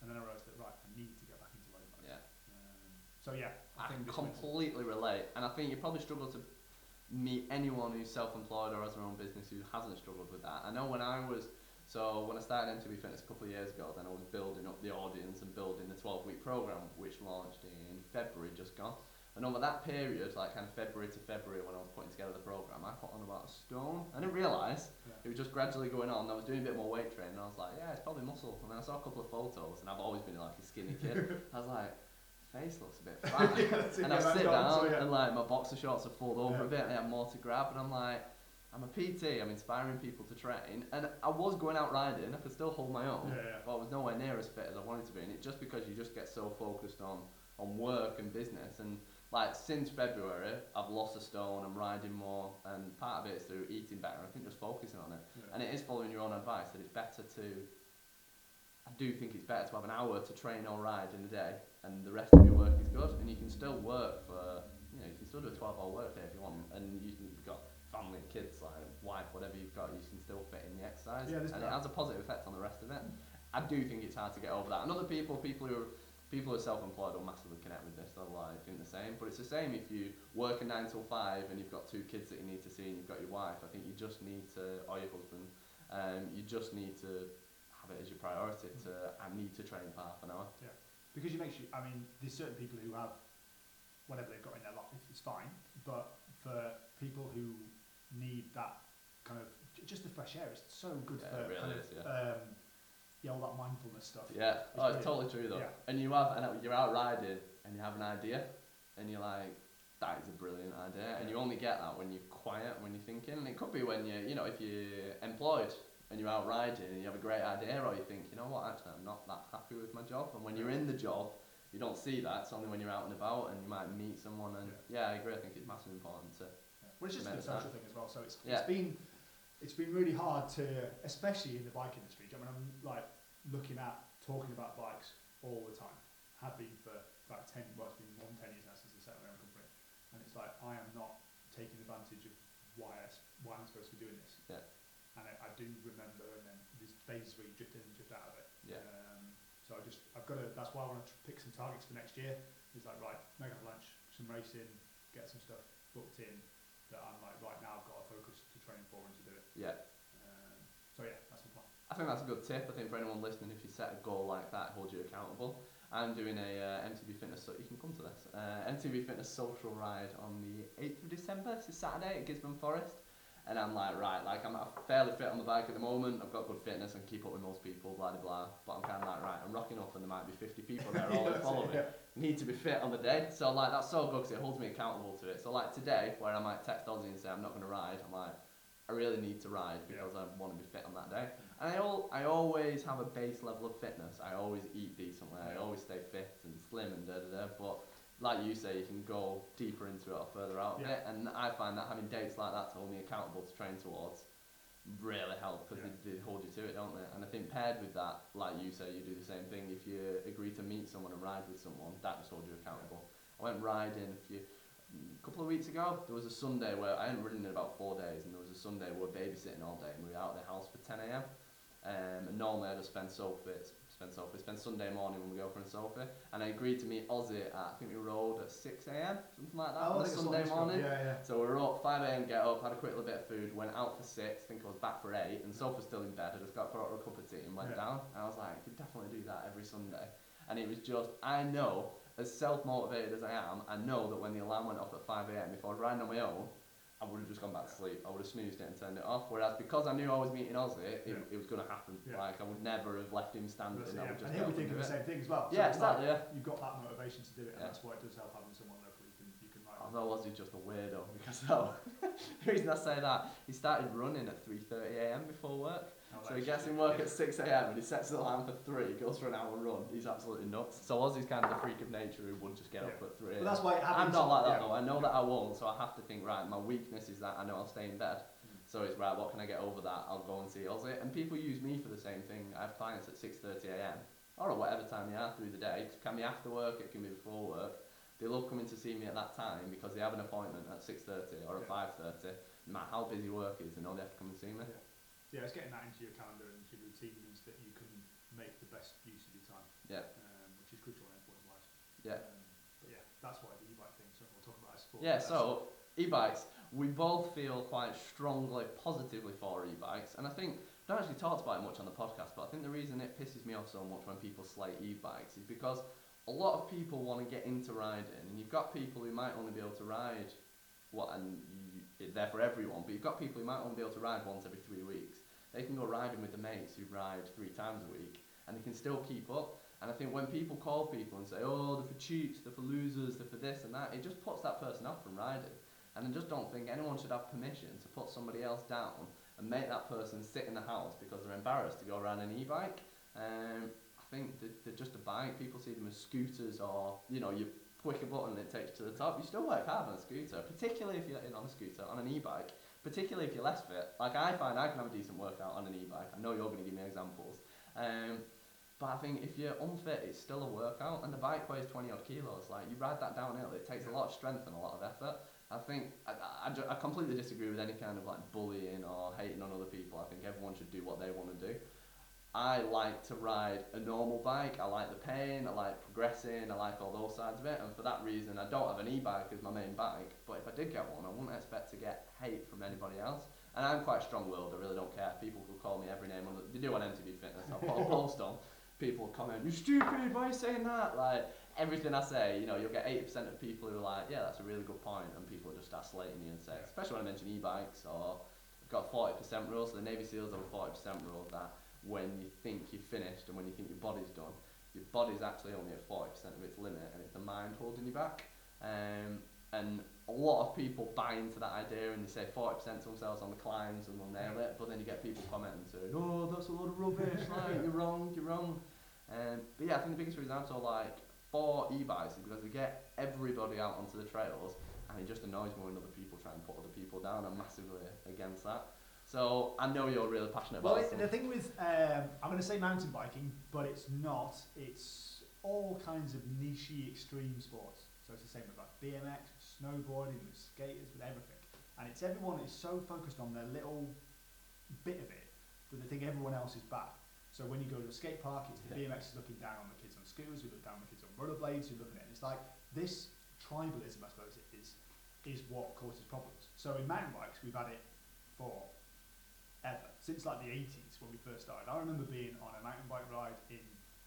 And then I realised that right, I need to get back into riding bike. Yeah. Um, so yeah, I, I think completely relate, and I think you probably struggle to meet anyone who's self-employed or has their own business who hasn't struggled with that. I know when I was so when I started MTB Fitness a couple of years ago, then I was building up the audience and building the 12-week program, which launched in February, just gone. And over that period, like kind of February to February, when I was putting together the program, I put on about a stone. I didn't realise Yeah. it was just gradually going on. I was doing a bit more weight training. And I was like, yeah, it's probably muscle. And then I saw a couple of photos, and I've always been like a skinny kid. *laughs* I was like, face looks a bit *laughs* fat. Yeah, and I sit down, so, yeah. and like my boxer shorts have fold over a bit, and I have more to grab. And I'm like, I'm a PT. I'm inspiring people to train, and I was going out riding. I could still hold my own but I was nowhere near as fit as I wanted to be. And it's just because you just get so focused on on work and business. And like since February, I've lost a stone. I'm riding more, and part of it is through eating better. I think just focusing on it, Yeah. and it is following your own advice that it's better to. I do think it's better to have an hour to train or ride in a day, and the rest of your work is good. And you can still work for, you know, you can still do a 12-hour work day if you want, and you can, you've got family, and kids, like wife, whatever you've got, you can still fit in the exercise, Yeah, and it has a positive effect on the rest of it. I do think it's hard to get over that. And other people, people who are people who are self-employed will massively connect with this. They'll like think the same. But it's the same if you work a nine till five and you've got two kids that you need to see and you've got your wife. I think you just need to, or your husband, um, you just need to have it as your priority. To I need to train for half an hour. Yeah, because you make sure. I mean, there's certain people who have whatever they've got in their life, it's fine. But for people who need that kind of just the fresh air, it's so good Yeah, for it really kind is, of um, yeah, all that mindfulness stuff. Yeah, oh, it's totally true though. Yeah. And you have, and you're out riding, and you have an idea, and you're like, that is a brilliant idea, and you only get that when you're quiet, when you're thinking, and it could be when you, you know, if you're employed and you're out riding and you have a great idea, or you think, you know what, actually, I'm not that happy with my job, and when you're in the job, you don't see that. It's only when you're out and about, and you might meet someone, and yeah, I agree. I think it's massively important to. Yeah. Well, it's just a social thing as well. So it's, Yeah. it's been it's been really hard to, especially in the bike industry. I mean, I'm like looking at talking about bikes all the time. Have been for about ten. Well, it's been more than ten years now since I set my own company, and it's like I am not taking advantage of why I, why I'm supposed to be doing this. Yeah. And I, I do remember, and then there's phases where you drift in and drift out of it. Yeah. Um, so I just I've got to. That's why I want to pick some targets for next year. It's like right, mega lunch, some racing, get some stuff booked in that I'm like right now I've got to focus to train for and to do it. Yeah, Um, so yeah, that's my plan. I think that's a good tip. I think for anyone listening, if you set a goal like that, hold you accountable. I'm doing a uh, MTB Fitness, so you can come to this. Uh, MTB Fitness social ride on the 8th of December. It's a Saturday at Gisburn Forest. And I'm like, right, like I'm fairly fit on the bike at the moment. I've got good fitness and keep up with most people, blah blah blah. But I'm kind of like, right, I'm rocking up and there might be 50 people there all *laughs* following yeah. need to be fit on the day. So like that's so good because it holds me accountable to it. So like today, where I might text Ozzy and say I'm not going to ride, I'm like, I really need to ride because I want to be fit on that day. And I al- I always have a base level of fitness. I always eat decently. I always stay fit and slim and da da da. But like you say, you can go deeper into it or further out of it. And I find that having dates like that to hold me accountable to train towards really help because Yeah. they, they hold you to it, don't they? And I think paired with that, like you say, you do the same thing. If you agree to meet someone and ride with someone, that just holds you accountable. I went riding a few a couple of weeks ago. There was a Sunday where I hadn't ridden in about four days, and there was a Sunday where we were babysitting all day, and we were out of the house for 10 a.m. Um, and normally I just spend Sophie, spend Sophie, spend Sunday morning when we go for a Sophie, and I agreed to meet Ozzy at I think we rode at 6 a.m. something like that Oh, on a I Sunday morning. Yeah, yeah. So we were up 5 a.m. Get up, had a quick little bit of food, went out for six. think I was back for eight, and Sophie's still in bed. I just got put out a cup of tea and went Yeah. down. And I was like, I could definitely do that every Sunday. And it was just, I know, as self motivated as I am, I know that when the alarm went off at 5 a.m., if I was riding on my own, I would have just gone back to sleep. I would have snoozed it and turned it off. Whereas because I knew I was meeting Ozzy, it, Yeah. it was going to happen. Yeah. Like I would never have left him standing. That's it, I would just And he'll be and thinking do the same thing as well. So Yeah, it's like, exactly. Yeah. You've got that motivation to do it, and Yeah. that's why it does help having someone local you can you can with. Although Ozzy's just a weirdo *laughs* because though, oh, *laughs* the reason I say that he started running at 3:30 a.m. before work. How So he gets in work at 6 a.m. and he sets the alarm for 3, goes for an hour run. He's absolutely nuts. So Ozzy's kind of the freak of nature who would just get up at 3 But that's why having I'm not like that yeah. though. I know that I won't, so I have to think, right, my weakness is that I know I'll stay in bed. Mm. So it's right, what can I get over that? I'll go and see Ozzy. And people use me for the same thing. I have clients at 6.30 a.m. or at whatever time they are through the day. It can be after work, it can be before work. They love coming to see me at that time because they have an appointment at 6.30 or at Yeah. 5.30. No matter how busy work is, they know they have to come and see me. Yeah. Yeah, it's getting that into your calendar and into your routine means that you can make the best use of your time. Yeah. Um, which is crucial in everyone's lives. Yeah. Um, but yeah, that's why the e-bike thing. So we'll talk about it. sport. Yeah, so e-bikes, we both feel quite strongly positively for e-bikes, and I think I don't actually talk about it much on the podcast, but I think the reason it pisses me off so much when people slate e-bikes is because a lot of people want to get into riding, and you've got people who might only be able to ride what, and you, it's there for everyone. But you've got people who might only be able to ride once every three weeks. They can go riding with the mates who ride three times a week, and they can still keep up. And I think when people call people and say, "Oh, they're for cheats, they're for losers, they're for this and that," it just puts that person off from riding. And I just don't think anyone should have permission to put somebody else down and make that person sit in the house because they're embarrassed to go around an e-bike. Um, I think they're, they're just a bike. People see them as scooters or, you know, you a button it takes you to the top. You still work hard on a scooter, particularly if you're in on a scooter, on an e-bike, particularly if you're less fit. Like I find I can have a decent workout on an e-bike. I know you're going to give me examples. Um, but I think if you're unfit, it's still a workout, and the bike weighs 20 odd kilos. Like, you ride that downhill, it takes a lot of strength and a lot of effort. I think I, I, I completely disagree with any kind of like bullying or hating on other people. I think everyone should do what they want to do. I like to ride a normal bike. I like the pain. I like progressing. I like all those sides of it. And for that reason, I don't have an e-bike as my main bike. But if I did get one, I wouldn't expect to get hate from anybody else. And I'm quite strong-willed. I really don't care. People could call me every name. On the they do on MTB Fitness. I'll put a *laughs* post on. People comment, You're stupid! Why are you saying that?" Like everything I say, you know, you'll get 80% of people who are like, yeah, that's a really good point, and people will just start slating you and say, especially when I mention e-bikes or I've got a 40% rule, so the Navy SEALs have a 40% rule that when you think you've finished and when you think your body's done, your body's actually only at 40% of its limit, and it's the mind holding you back. Um, and a lot of people buy into that idea and they say 40% to themselves on the climbs and they'll nail it, but then you get people commenting saying, oh, that's a load of rubbish, *laughs* like, you're wrong, you're wrong. Um, but yeah, I think the biggest reason I'm so like, for e-bikes is because they get everybody out onto the trails and it just annoys me when other people try and put other people down. I'm massively against that. So I know you're really passionate well, about it. Well the thing with, um, I'm going to say mountain biking, but it's not. It's all kinds of niche extreme sports. So it's the same with like BMX, snowboarding, with skaters, with everything. And it's everyone is so focused on their little bit of it that they think everyone else is bad. So when you go to a skate park, it's the yeah. BMX is looking down on the kids on scooters, who look down on the kids on rollerblades, who look at it. And it's like this tribalism, I suppose, it is is what causes problems. So in mountain bikes, we've had it for ever since like the 80s when we first started. I remember being on a mountain bike ride in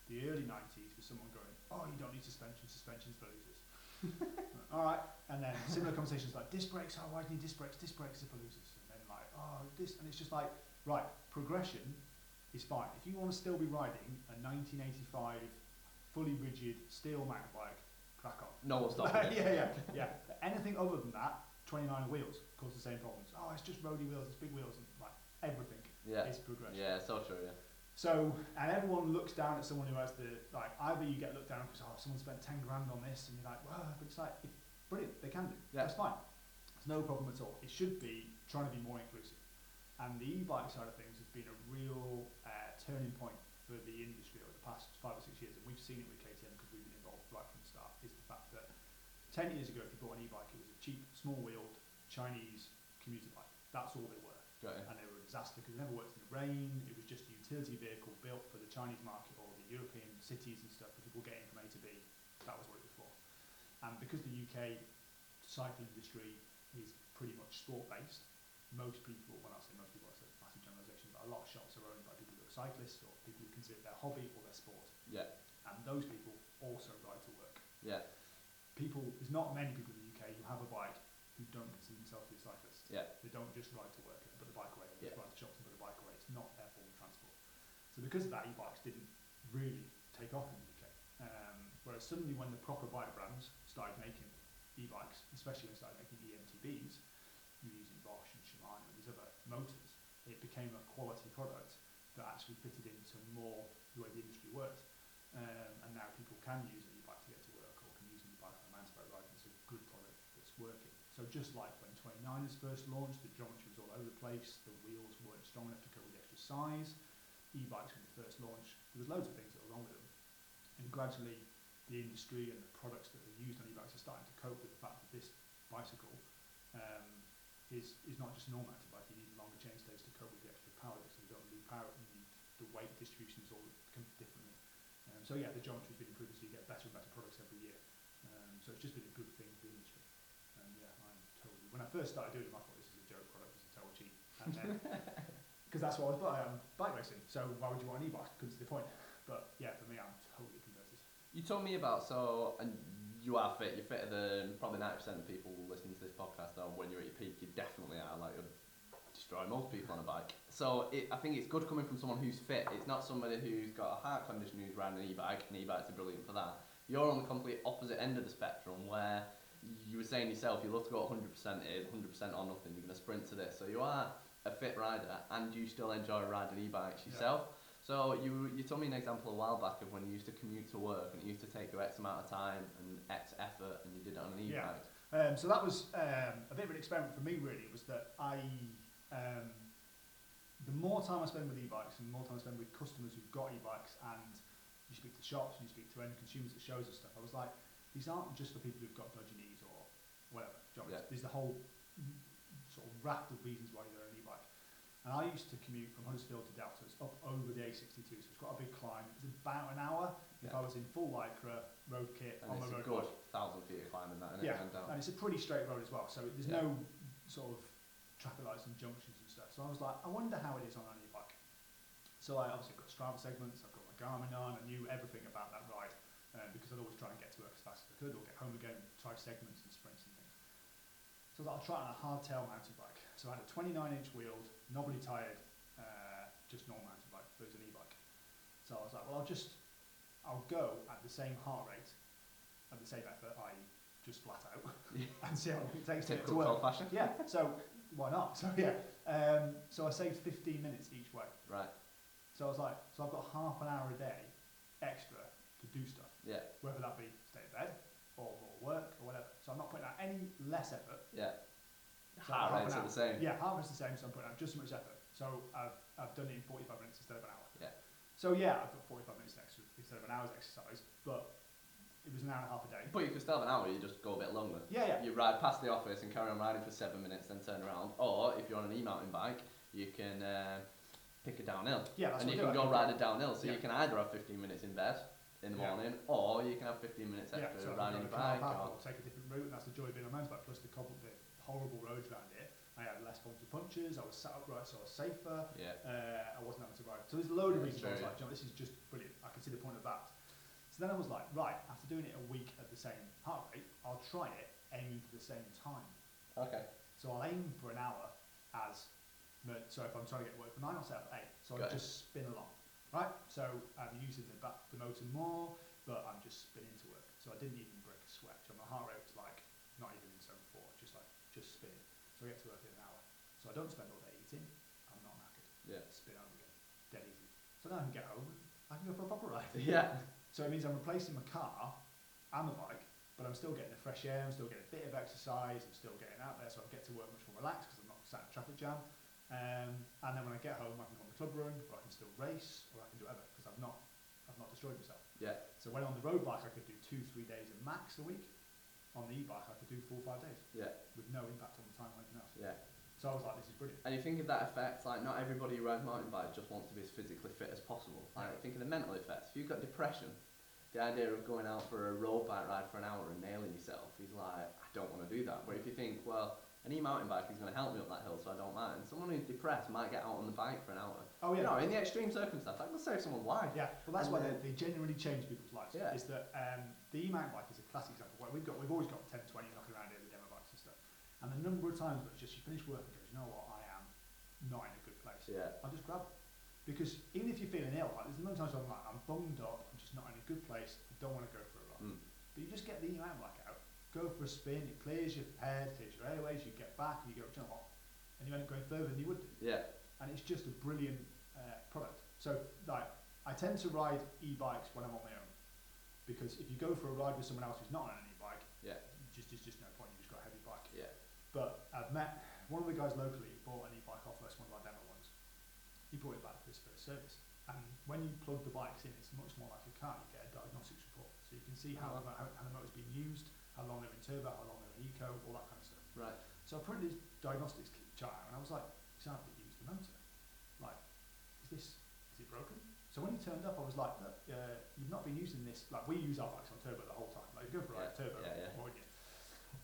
the early 90s with someone going, "Oh, you don't need suspension. Suspension's for losers." *laughs* All right, and then similar conversations like disc brakes. Oh, why do you need disc brakes? Disc brakes are for losers. And then like, oh, this, and it's just like, right, progression is fine. If you want to still be riding a 1985 fully rigid steel mountain bike, crack on. No one's stopping *laughs* yeah, yeah, yeah. Anything other than that, 29 wheels cause the same problems. Oh, it's just roadie wheels, it's big wheels, and everything yeah. is progression. Yeah, so true, yeah. So, and everyone looks down at someone who has the, like, either you get looked down because, oh, someone spent 10 grand on this, and you're like, well, but it's like, brilliant, they can do. Yeah. That's fine. It's no problem at all. It should be trying to be more inclusive. And the e-bike side of things has been a real uh, turning point for the industry over the past five or six years, and we've seen it with KTM because we've been involved right from the start, is the fact that 10 years ago, if you bought an e-bike, it was a cheap, small-wheeled Chinese commuter bike. That's all they were. And they were a disaster because it never worked in the rain. It was just a utility vehicle built for the Chinese market or the European cities and stuff for people getting from A to B. That was what it was for. And because the UK cycling industry is pretty much sport-based, most people, when I say most people, it's a massive generalisation, but a lot of shops are owned by people who are cyclists or people who consider it their hobby or their sport. Yeah. And those people also ride to work. Yeah. People, there's not many people in the UK who have a bike who don't consider themselves to be cyclists. Yeah. They don't just ride to work and put the bike away, or yeah. just ride to shops and put the bike away. It's not their form of transport. So because of that, e-bikes didn't really take off in the UK. Um, whereas suddenly when the proper bike brands started making e-bikes, especially when they started making EMTBs, using Bosch and Shimano and these other motors, it became a quality product that actually fitted into more the way the industry worked. Um, and now people can use an e-bike to get to work or can use an e-bike on a mountain bike ride and it's a good product that's working. So just like when 29ers first launched, the geometry was all over the place, the wheels weren't strong enough to cover the extra size. E-bikes when they first launched, there was loads of things that were wrong with them. And gradually the industry and the products that are used on e-bikes are starting to cope with the fact that this bicycle um, is, is not just normal mountain bike, you need longer chainstays to cope with the extra power so you've got to power you need the weight distribution is all differently. Um, so yeah, the geometry's been improving so you get better and better products every year. Um, so it's just been a good thing for the industry. And yeah, I'm totally, when I first started doing them I thought this is a joke product, it's a total cheat. Because *laughs* that's what I was um, bike racing, so why would you want an e-bike? Couldn't see the point. But yeah, for me I'm totally converted. You You told me about so, and you are fit. You're fitter than probably ninety percent of people listening to this podcast. Now, when you're at your peak, you definitely are. Like, you'll destroy most people on a bike. So, it, I think it's good coming from someone who's fit. It's not somebody who's got a heart condition who's riding an e-bike. And e-bikes are brilliant for that. You're on the complete opposite end of the spectrum, where you were saying yourself, you love to go 100% in, 100% or nothing. You're going to sprint to this. So you are a fit rider, and you still enjoy riding e-bikes Yeah. yourself. So you you told me an example a while back of when you used to commute to work and it used to take you X amount of time and X effort and you did it on an Yeah. e-bike. Um, so that was um, a bit of an experiment for me, really, was that I, um, the more time I spend with e-bikes and the more time I spend with customers who've got e-bikes and you speak to shops and you speak to end consumers at shows and stuff, I was like, these aren't just for people who've got dodgy whatever. Do you know what Yeah. There's the whole sort of raft of reasons why you're on an e-bike. And I used to commute from Huddersfield to Doubters up over the A62, so it's quite a big climb. It's about an hour if I was in full lycra, road kit, And on it's my a road good bike. thousand feet of climbing that, and Yeah, it down. and it's a pretty straight road as well, so there's Yeah. no sort of traffic lights and junctions and stuff. So I was like, I wonder how it is on an e-bike. So I obviously got Strava segments, I've got my Garmin on, I knew everything about that ride uh, because I'd always try and get to work as fast as I could or get home again, try segments and sprints and things. So I I'll try it on a hardtail mountain bike. So I had a 29 inch wheeled, knobbly tired, uh, just normal mountain bike, but it was an e-bike. So I was like, well, I'll just, I'll go at the same heart rate, at the same effort, i.e. just flat out, *laughs* and see how long it takes to get to work. old fashioned. Yeah, so why not? So yeah, um, so I saved 15 minutes each way. Right. So I was like, so I've got half an hour a day extra to do stuff, Yeah. whether that be stay in bed or more work. So I'm not putting out any less effort. Yeah. Heart half rates are the same. Yeah, half is the same, so I'm putting out just as much effort. So I've, I've done it in 45 minutes instead of an hour. Yeah. So yeah, I've got 45 minutes extra instead of an hour's exercise, but it was an hour and a half a day. But you could still have an hour, you just go a bit longer. Yeah, yeah. You ride past the office and carry on riding for seven minutes, then turn around. Or if you're on an e-mountain bike, you can uh, pick a downhill. Yeah, that's and you can go ride it downhill. So Yeah. you can either have 15 minutes in bed in the Yeah. morning, or you can have 15 minutes Yeah, extra so riding can your go on a bike. Or, or take a different route, and that's the joy of being on a mountain bike. Plus the, cobble, the horrible roads around here, I had less with punches. I was sat upright, so I was safer. yeah. Uh, I wasn't having to ride. So there's a load of Yeah, reasons. I was like, "Do you know, this is just brilliant. I can see the point of that. So then I was like, right, after doing it a week at the same heart rate, I'll try it aiming for the same time. Okay. So I'll aim for an hour as, so if I'm trying to get work for nine, I'll set up eight. So I'll just spin along, right? So I'm using the back, the motor more, but I'm just spinning to work. So I didn't even break a sweat. So my heart rate was like, not even in zone four, just like, just spinning. So I get to work in an hour. So I don't spend all day eating. I'm not knackered. Yeah. Spin home again. Dead easy. So now I can get home. I can go for a proper ride. *laughs* Yeah. So it means I'm replacing my car and my bike, but I'm still getting the fresh air, I'm still getting a bit of exercise, I'm still getting out there, so I get to work much more relaxed because I'm not sat in a traffic jam. Um, and then when I get home, I can go on the club run, or I can still race, or I can do whatever because I've not, I've not destroyed myself. Yeah. So when on the road bike, I could do two, three days at max a week. On the e-bike, I could do four, or five days Yeah. with no impact on the time or anything else. Yeah. So I was like, this is brilliant. And you think of that effect, like not everybody who rides mountain bike just wants to be as physically fit as possible. Like think of the mental effects. If you've got depression, the idea of going out for a road bike ride for an hour and nailing yourself is like, I don't want to do that. But if you think, well, an e-mountain bike is going to help me up that hill, so I don't mind. Someone who's depressed might get out on the bike for an hour. Oh yeah. You know, in the extreme circumstance, that could save someone's life. Yeah, well that's And why they, they genuinely change people's lives. Yeah. Is that um, the e-mountain bike is a classic example. Where we've got, we've always got 10, 20 knocking around here, the demo bikes and stuff. And the number of times where it's just you finish work and goes, you know what, I am not in a good place. Yeah. I'll just grab it. Because even if you're feeling ill, like there's a number of times where I'm like, I'm bummed up, I'm just not in a good place, I don't want to go for a run. Mm. But you just get the e-mountain bike go for a spin, it clears your head, clears your airways, you get back and you go, "Do you know what? And you end up going further than you would do Yeah. and it's just a brilliant uh, product. So like I tend to ride e-bikes when I'm on my own because if you go for a ride with someone else who's not on an e-bike, Yeah. just there's just no point. You just got a heavy bike. Yeah. But I've met one of the guys locally who bought an e-bike off us, one of our demo ones. He brought it back for his first service, and when you plug the bikes in, it's much more like a car. You get a diagnostics report, so you can see how, Oh, how, how the motor's been used, how long they're in turbo, how long they're in eco, all that kind of stuff. Right. So I printed this diagnostics chart and I was like, exactly, use the motor. Like, is this, is it broken? So when he turned up, I was like, look, uh, you've not been using this, like we use our bikes on turbo the whole time. Like, go for a ride Yeah, turbo, yeah, yeah. wouldn't you?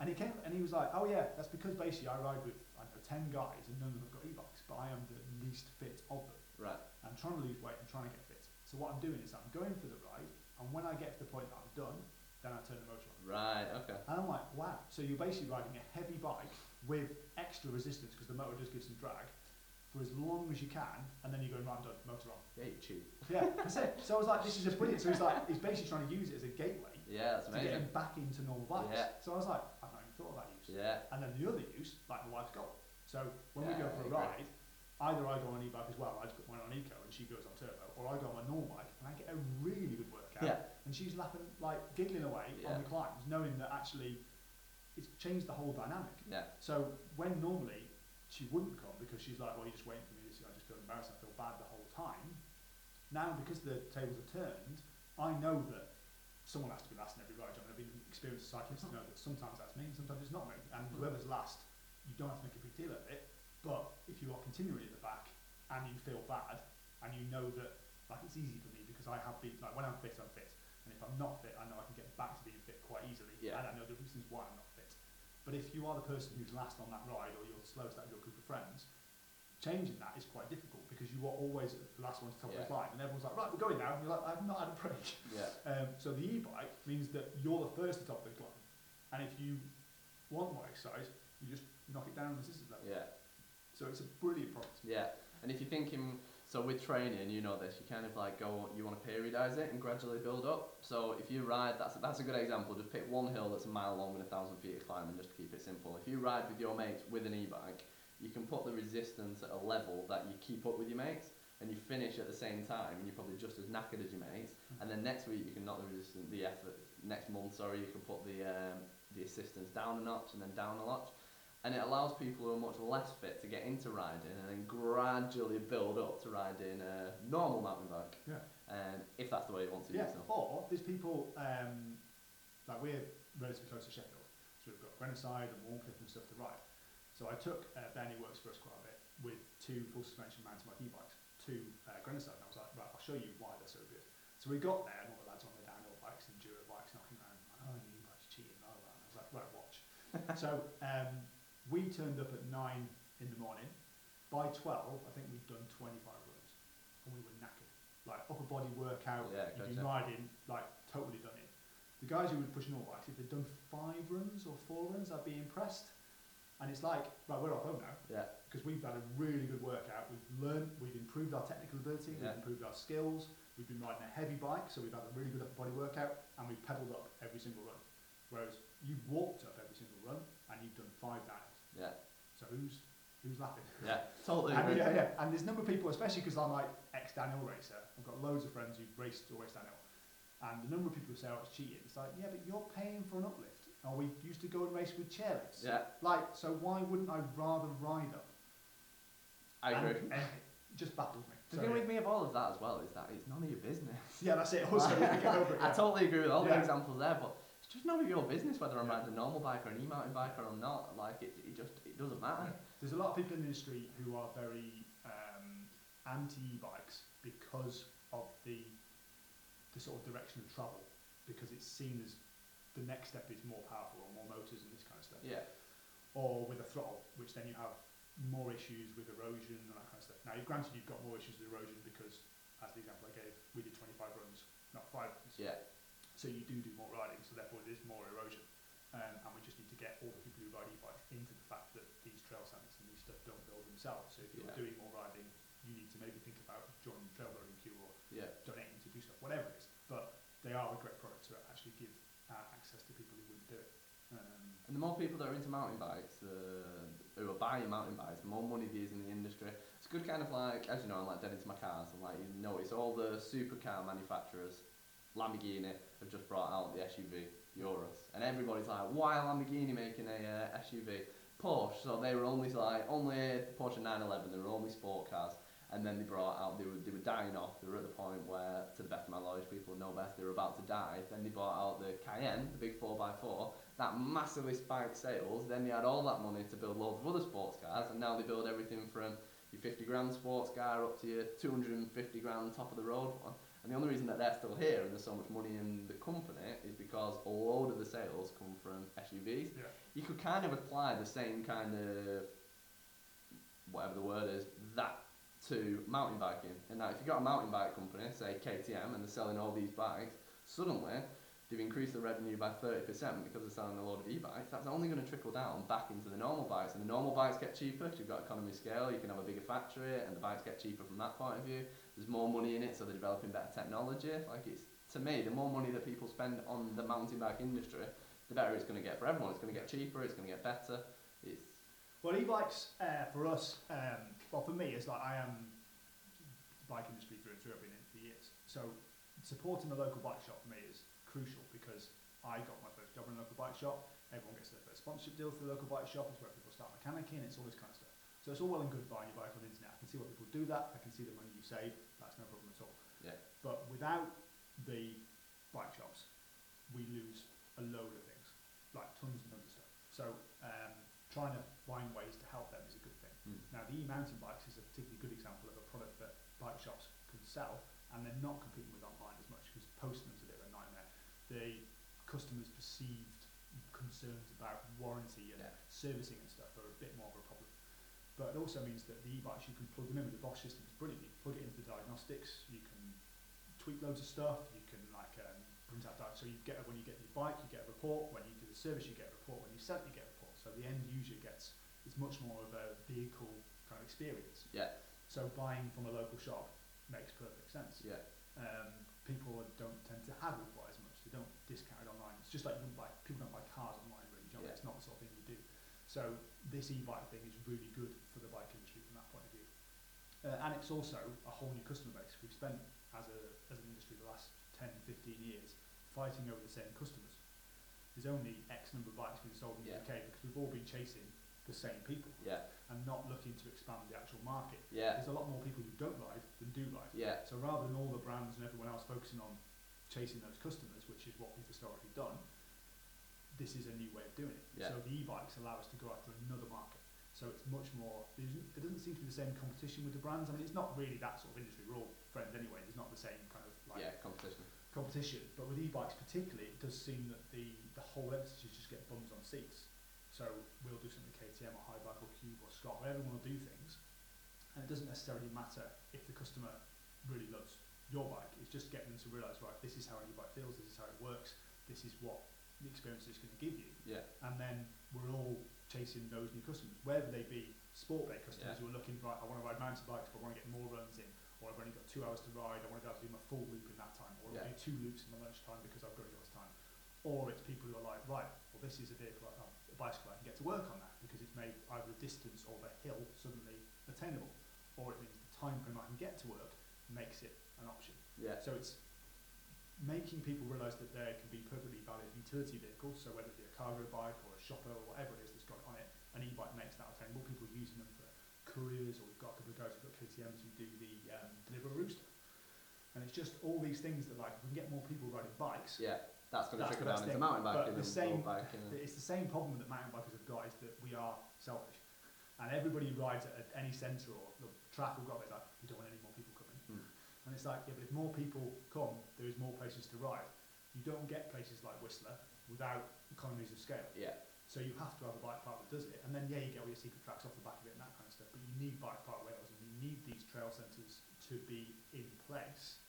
And he came and he was like, oh yeah, that's because basically I ride with, I know, 10 guys and none of them have got e-bikes, but I am the least fit of them. Right. I'm trying to lose weight, I'm trying to get fit. So what I'm doing is I'm going for the ride, And when I get to the point that I'm done, then I turn the motor on. Right. Okay. And I'm like, wow. So you're basically riding a heavy bike with extra resistance because the motor does give some drag for as long as you can, and then you go, right, I'm done, motor on. Yeah, you cheap. Yeah, that's it. So I was like, this is a brilliant. So he's like, he's basically trying to use it as a gateway Yeah, that's to get him back into normal bikes. Yeah. So I was like, I've not even thought of that use. Yeah. And then the other use, like my wife's golf. So when we go for a ride, either I go on e-bike as well, I just put mine on eco and she goes on turbo, or I go on my normal bike and I get a really good workout. Yeah. And she's laughing, like giggling away Yeah. on the climbs, knowing that actually it's changed the whole dynamic. Yeah. So when normally she wouldn't come because she's like, well, you're just waiting for me to see, I just feel embarrassed, I feel bad the whole time. Now, because the tables are turned, I know that someone has to be last in every ride. I've been experienced cyclists to mm. know that sometimes that's me, and sometimes it's not me. And mm. whoever's last, you don't have to make a big deal of it. But if you are continually at the back and you feel bad and you know that, like, it's easy for me because I have been, like, when I'm fit, I'm fit. And if I'm not fit, I know I can get back to being fit quite easily. Yeah. And I know the reasons why I'm not fit. But if you are the person who's last on that ride or you're the slowest out of your group of friends, changing that is quite difficult because you are always the last one to top of Yeah. the climb and everyone's like, right, we're going now. And you're like, I've not had a break. Yeah. *laughs* Um, so the e-bike means that you're the first to top of the climb. And if you want more exercise, you just knock it down on the resistance level. Yeah. So it's a brilliant product. Yeah. And if you're thinking, so with training, you know this, you kind of like go, you want to periodise it and gradually build up. So if you ride, that's that's a good example. Just pick one hill that's a mile long with a thousand feet of climbing, just to keep it simple. If you ride with your mates with an e-bike, you can put the resistance at a level that you keep up with your mates, and you finish at the same time, and you're probably just as knackered as your mates. And then next week you can knock the resistance, the effort. Next month, sorry, you can put the um, the assistance down a notch and then down a notch and it allows people who are much less fit to get into riding and then gradually build up to riding a normal mountain bike. Yeah. Um, if that's the way you want to Yeah. use them. Or there's people, um, like we're relatively close to Sheffield. So we've got Grenoside and Wharncliffe and stuff to ride. So I took, uh, Ben, who works for us quite a bit, with two full suspension mountain bike e-bikes to uh, Grenoside. And I was like, right, I'll show you why they're so good. So we got there and all the lads on their downhill bikes and enduro bikes knocking around. Like, oh, your e-bike's cheating, blah, blah. And I was like, right, watch. *laughs* so um, we turned up at 9 in the morning. By 12, I think we'd done 25 runs. And we were knackered. Like upper body workout, Yeah, you've been riding, like totally done it. The guys who were pushing all bikes, if they'd done five runs or four runs, I'd be impressed. And it's like, right, we're off home now Yeah. because we've had a really good workout. We've learned, we've improved our technical ability, Yeah. we've improved our skills. We've been riding a heavy bike, so we've had a really good upper body workout, and we've pedalled up every single run. Whereas you've walked up every single run, and you've done five downhills. Yeah. So who's who's laughing? Yeah. Totally And, yeah, yeah. And there's a number of people, especially because I'm like ex downhill racer. I've got loads of friends who've raced or raced downhill, and the number of people who say, "Oh, it's cheating." It's like, yeah, but you're paying for an uplift. Or we used to go and race with chairlifts. Yeah. Like, so why wouldn't I rather ride up? I And- agree. Eh, and just baffles me. The So, thing with me of all of that as well is that it's none of your business. Yeah, that's it. Also, we get *laughs* over it. I totally agree with all the examples there, but it's just none of your business whether I'm riding a normal bike or an e-mountain bike or I'm not. Like it, it just it doesn't matter. There's a lot of people in the industry who are very um, anti-e-bikes because of the the sort of direction of travel, because it's seen as the next step is more powerful or more motors and this kind of stuff. Yeah. Or with a throttle, which then you have more issues with erosion and that kind of stuff. Now, granted, you've got more issues with erosion because, as the example I gave, we did 25 runs, not five runs. Yeah. So you do do more riding, so therefore it is more erosion. Um, and we just need to get all the people who ride e-bikes into the fact that these trail centres and these stuff don't build themselves. So if you're Yeah. doing more riding, you need to maybe think about joining the trail building queue or Yeah. donating to do stuff, whatever it is. But they are a great product to actually give uh, access to people who wouldn't do it. Um, And the more people that are into mountain bikes, uh, who are buying mountain bikes, the more money there is in the industry. It's a good kind of like, as you know, I'm like dead into my cars. I'm like, you notice all the supercar manufacturers, Lamborghini, have just brought out the SUV, Urus. And everybody's like, why are Lamborghini making a uh, SUV? Porsche, so they were only like, only Porsche 911, they were only sport cars. And then they brought out, they were, they were dying off. They were at the point where, to the best of my knowledge, people know best, they were about to die. Then they brought out the Cayenne, the big 4x4, that massively spiked sales. Then they had all that money to build loads of other sports cars, and now they build everything from your 50 grand sports car up to your 250 grand top of the road one. And the only reason that they're still here and there's so much money in the company is because a load of the sales come from SUVs. yeah. You could kind of apply the same kind of whatever the word is that to mountain biking. And now, if you've got a mountain bike company, say KTM, and they're selling all these bikes, suddenly they've increased the revenue by 30% because they're selling a load of e-bikes, that's only going to trickle down back into the normal bikes. And the normal bikes get cheaper because you've got economy scale, you can have a bigger factory, and the bikes get cheaper from that point of view. There's more money in it, so they're developing better technology. Like it's to me, the more money that people spend on the mountain bike industry, the better it's going to get for everyone. It's going to get cheaper, it's going to get better. It's Well, e-bikes uh, for us, um, well, for me, it's like I am the bike industry through and through. I've been in for years. So supporting the local bike shop for me is crucial because I got my first job in a local bike shop. Everyone gets their first sponsorship deal through the local bike shop. It's where people start mechanicking. It's all this kind of stuff. So it's all well and good buying your bike on the internet. I can see why people do that. I can see the money you save. That's no problem at all. Yeah. But without the bike shops, we lose a load of things, like tons and tons of stuff. So um, trying to find ways to help them is a good thing. Mm. Now the e-mountain bikes is a particularly good example of a product that bike shops can sell, and they're not competing with online as much because posting them's a bit of a nightmare. The customers' perceived concerns about warranty and Yeah. servicing and stuff are a bit more of a problem. But it also means that the e-bikes you can plug them in with the Bosch system. It's brilliant. You can plug it into the diagnostics. You can tweak loads of stuff. You can like um, print out data. so you get when you get your bike, you get a report. When you do the service, you get a report. When you sell you get a report. So the end user gets it's much more of a vehicle kind of experience. Yeah. So buying from a local shop makes perfect sense. yeah, Um, people don't tend to haggle quite as much. They don't discount it online. It's just like you don't buy people don't buy cars online really. Do you know? Yeah. It's not the sort of thing you do. So this e-bike thing is really good for the bike industry from that point of view. Uh, and it's also a whole new customer base. We've spent as a as an industry the last 10, 15 years fighting over the same customers. There's only X number of bikes being sold in the UK because we've all been chasing the same people yeah, and not looking to expand the actual market. yeah, There's a lot more people who don't ride than do ride. yeah, So rather than all the brands and everyone else focusing on chasing those customers, which is what we've historically done, this is a new way of doing it. Yeah. So the e-bikes allow us to go after another market. So it's much more. There doesn't seem to be the same competition with the brands. I mean, it's not really that sort of industry. We're all friends anyway. There's not the same kind of like yeah, competition. competition. But with e-bikes particularly, it does seem that the the whole emphasis is just get bums on seats. So we'll do something KTM or Haibike or Cube or Scott, where everyone will do things, and it doesn't necessarily matter if the customer really loves your bike. It's just getting them to realise, right, this is how your bike feels, this is how it works, this is what the experience is going to give you, Yeah, and then we're all chasing those new customers, whether they be sport bike customers Yeah. who are looking for, I want to ride mountain bikes, but I want to get more runs in, or I've only got two hours to ride, I want to be able to do my full loop in that time, or I want Yeah. to do two loops in my lunchtime because I've got less time. Or it's people who are like, right, well this is a vehicle, uh, a bicycle, I can get to work on that because it's made either the distance or the hill suddenly attainable, or it means the time frame I can get to work makes it an option. yeah, So it's making people realise that there can be perfectly valid utility vehicles, so whether it be a cargo bike or a shopper or whatever it is that's got it on it, an e-bike makes that attainable. People are using them for couriers, or we've got a couple of guys who've got KTMs who do the um, Deliveroo stuff. And it's just all these things that like, if we can get more people riding bikes, yeah. That's going to trickle down into mountain but biking the same- biking. it's the same problem that mountain bikers have got is that we are selfish. And everybody who rides at any centre or the track will got it like, we don't want any more people coming. Hmm. And it's like, yeah, but if more people come, there is more places to ride. You don't get places like Whistler without economies of scale. Yeah, So you have to have a bike park that does it. And then, yeah, you get all your secret tracks off the back of it and that kind of stuff. But you need bike park rails and you need these trail centres to be in place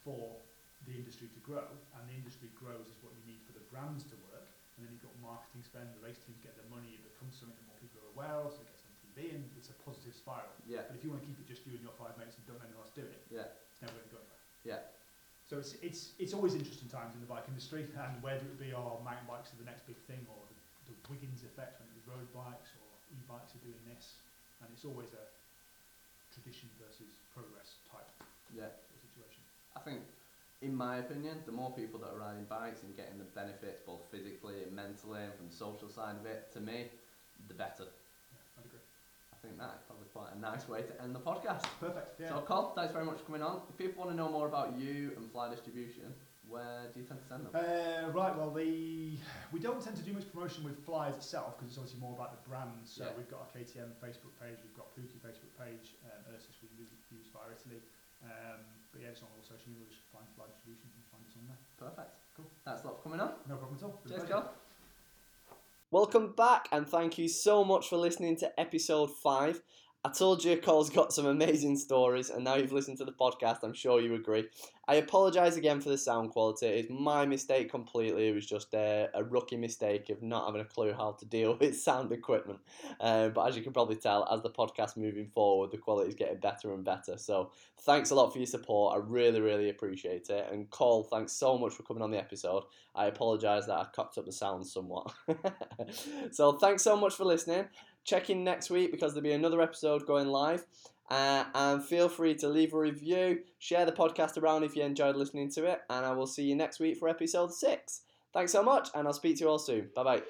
for the industry to grow. And the industry grows is what you need for the brands to work. And then you've got marketing spend, the race teams get their money, it becomes something that more people are aware of, so it gets on TV, and it's a positive spiral. yeah, But if you want to keep it just you and your five mates and don't let anyone else do it, yeah, it's never going to go anywhere. yeah, So it's, it's, it's always interesting times in the bike industry, and whether it would be our mountain bikes are the next big thing, or the, Wiggins effect when it was road bikes, or e-bikes are doing this, and it's always a tradition versus progress type yeah. situation. I think, in my opinion, the more people that are riding bikes and getting the benefits both physically and mentally and from the social side of it, to me, the better. Yeah, I'd agree. I think that's probably quite a nice way to end the podcast. Perfect. Yeah. So, Col, thanks very much for coming on. If people want to know more about you and Fly Distribution, where do you tend to send them? Uh, right, well, the we don't tend to do much promotion with Flyers itself because it's obviously more about the brand. So Yeah. we've got our KTM Facebook page, we've got Pookie Facebook page, um, Ursus we use, use via Italy. Um, but yeah, just on all social media, just find Fly Distribution and find us on there. Perfect. Cool. Thanks a lot for coming on. No problem at all. Been Cheers, pleasure. Col. Welcome back, and thank you so much for listening to episode 5. I told you Col's got some amazing stories, and now you've listened to the podcast, I'm sure you agree. I apologise again for the sound quality. It's my mistake completely. It was just a, a rookie mistake of not having a clue how to deal *laughs* with sound equipment. Uh, but as you can probably tell, as the podcast moving forward, the quality is getting better and better. So thanks a lot for your support. I really, really appreciate it. And Cole, thanks so much for coming on the episode. I apologise that I cocked up the sound somewhat. *laughs* so thanks so much for listening. Check in next week because there'll be another episode going live. Uh, and feel free to leave a review, share the podcast around if you enjoyed listening to it, and I will see you next week for episode six. Thanks so much, and I'll speak to you all soon. Bye bye.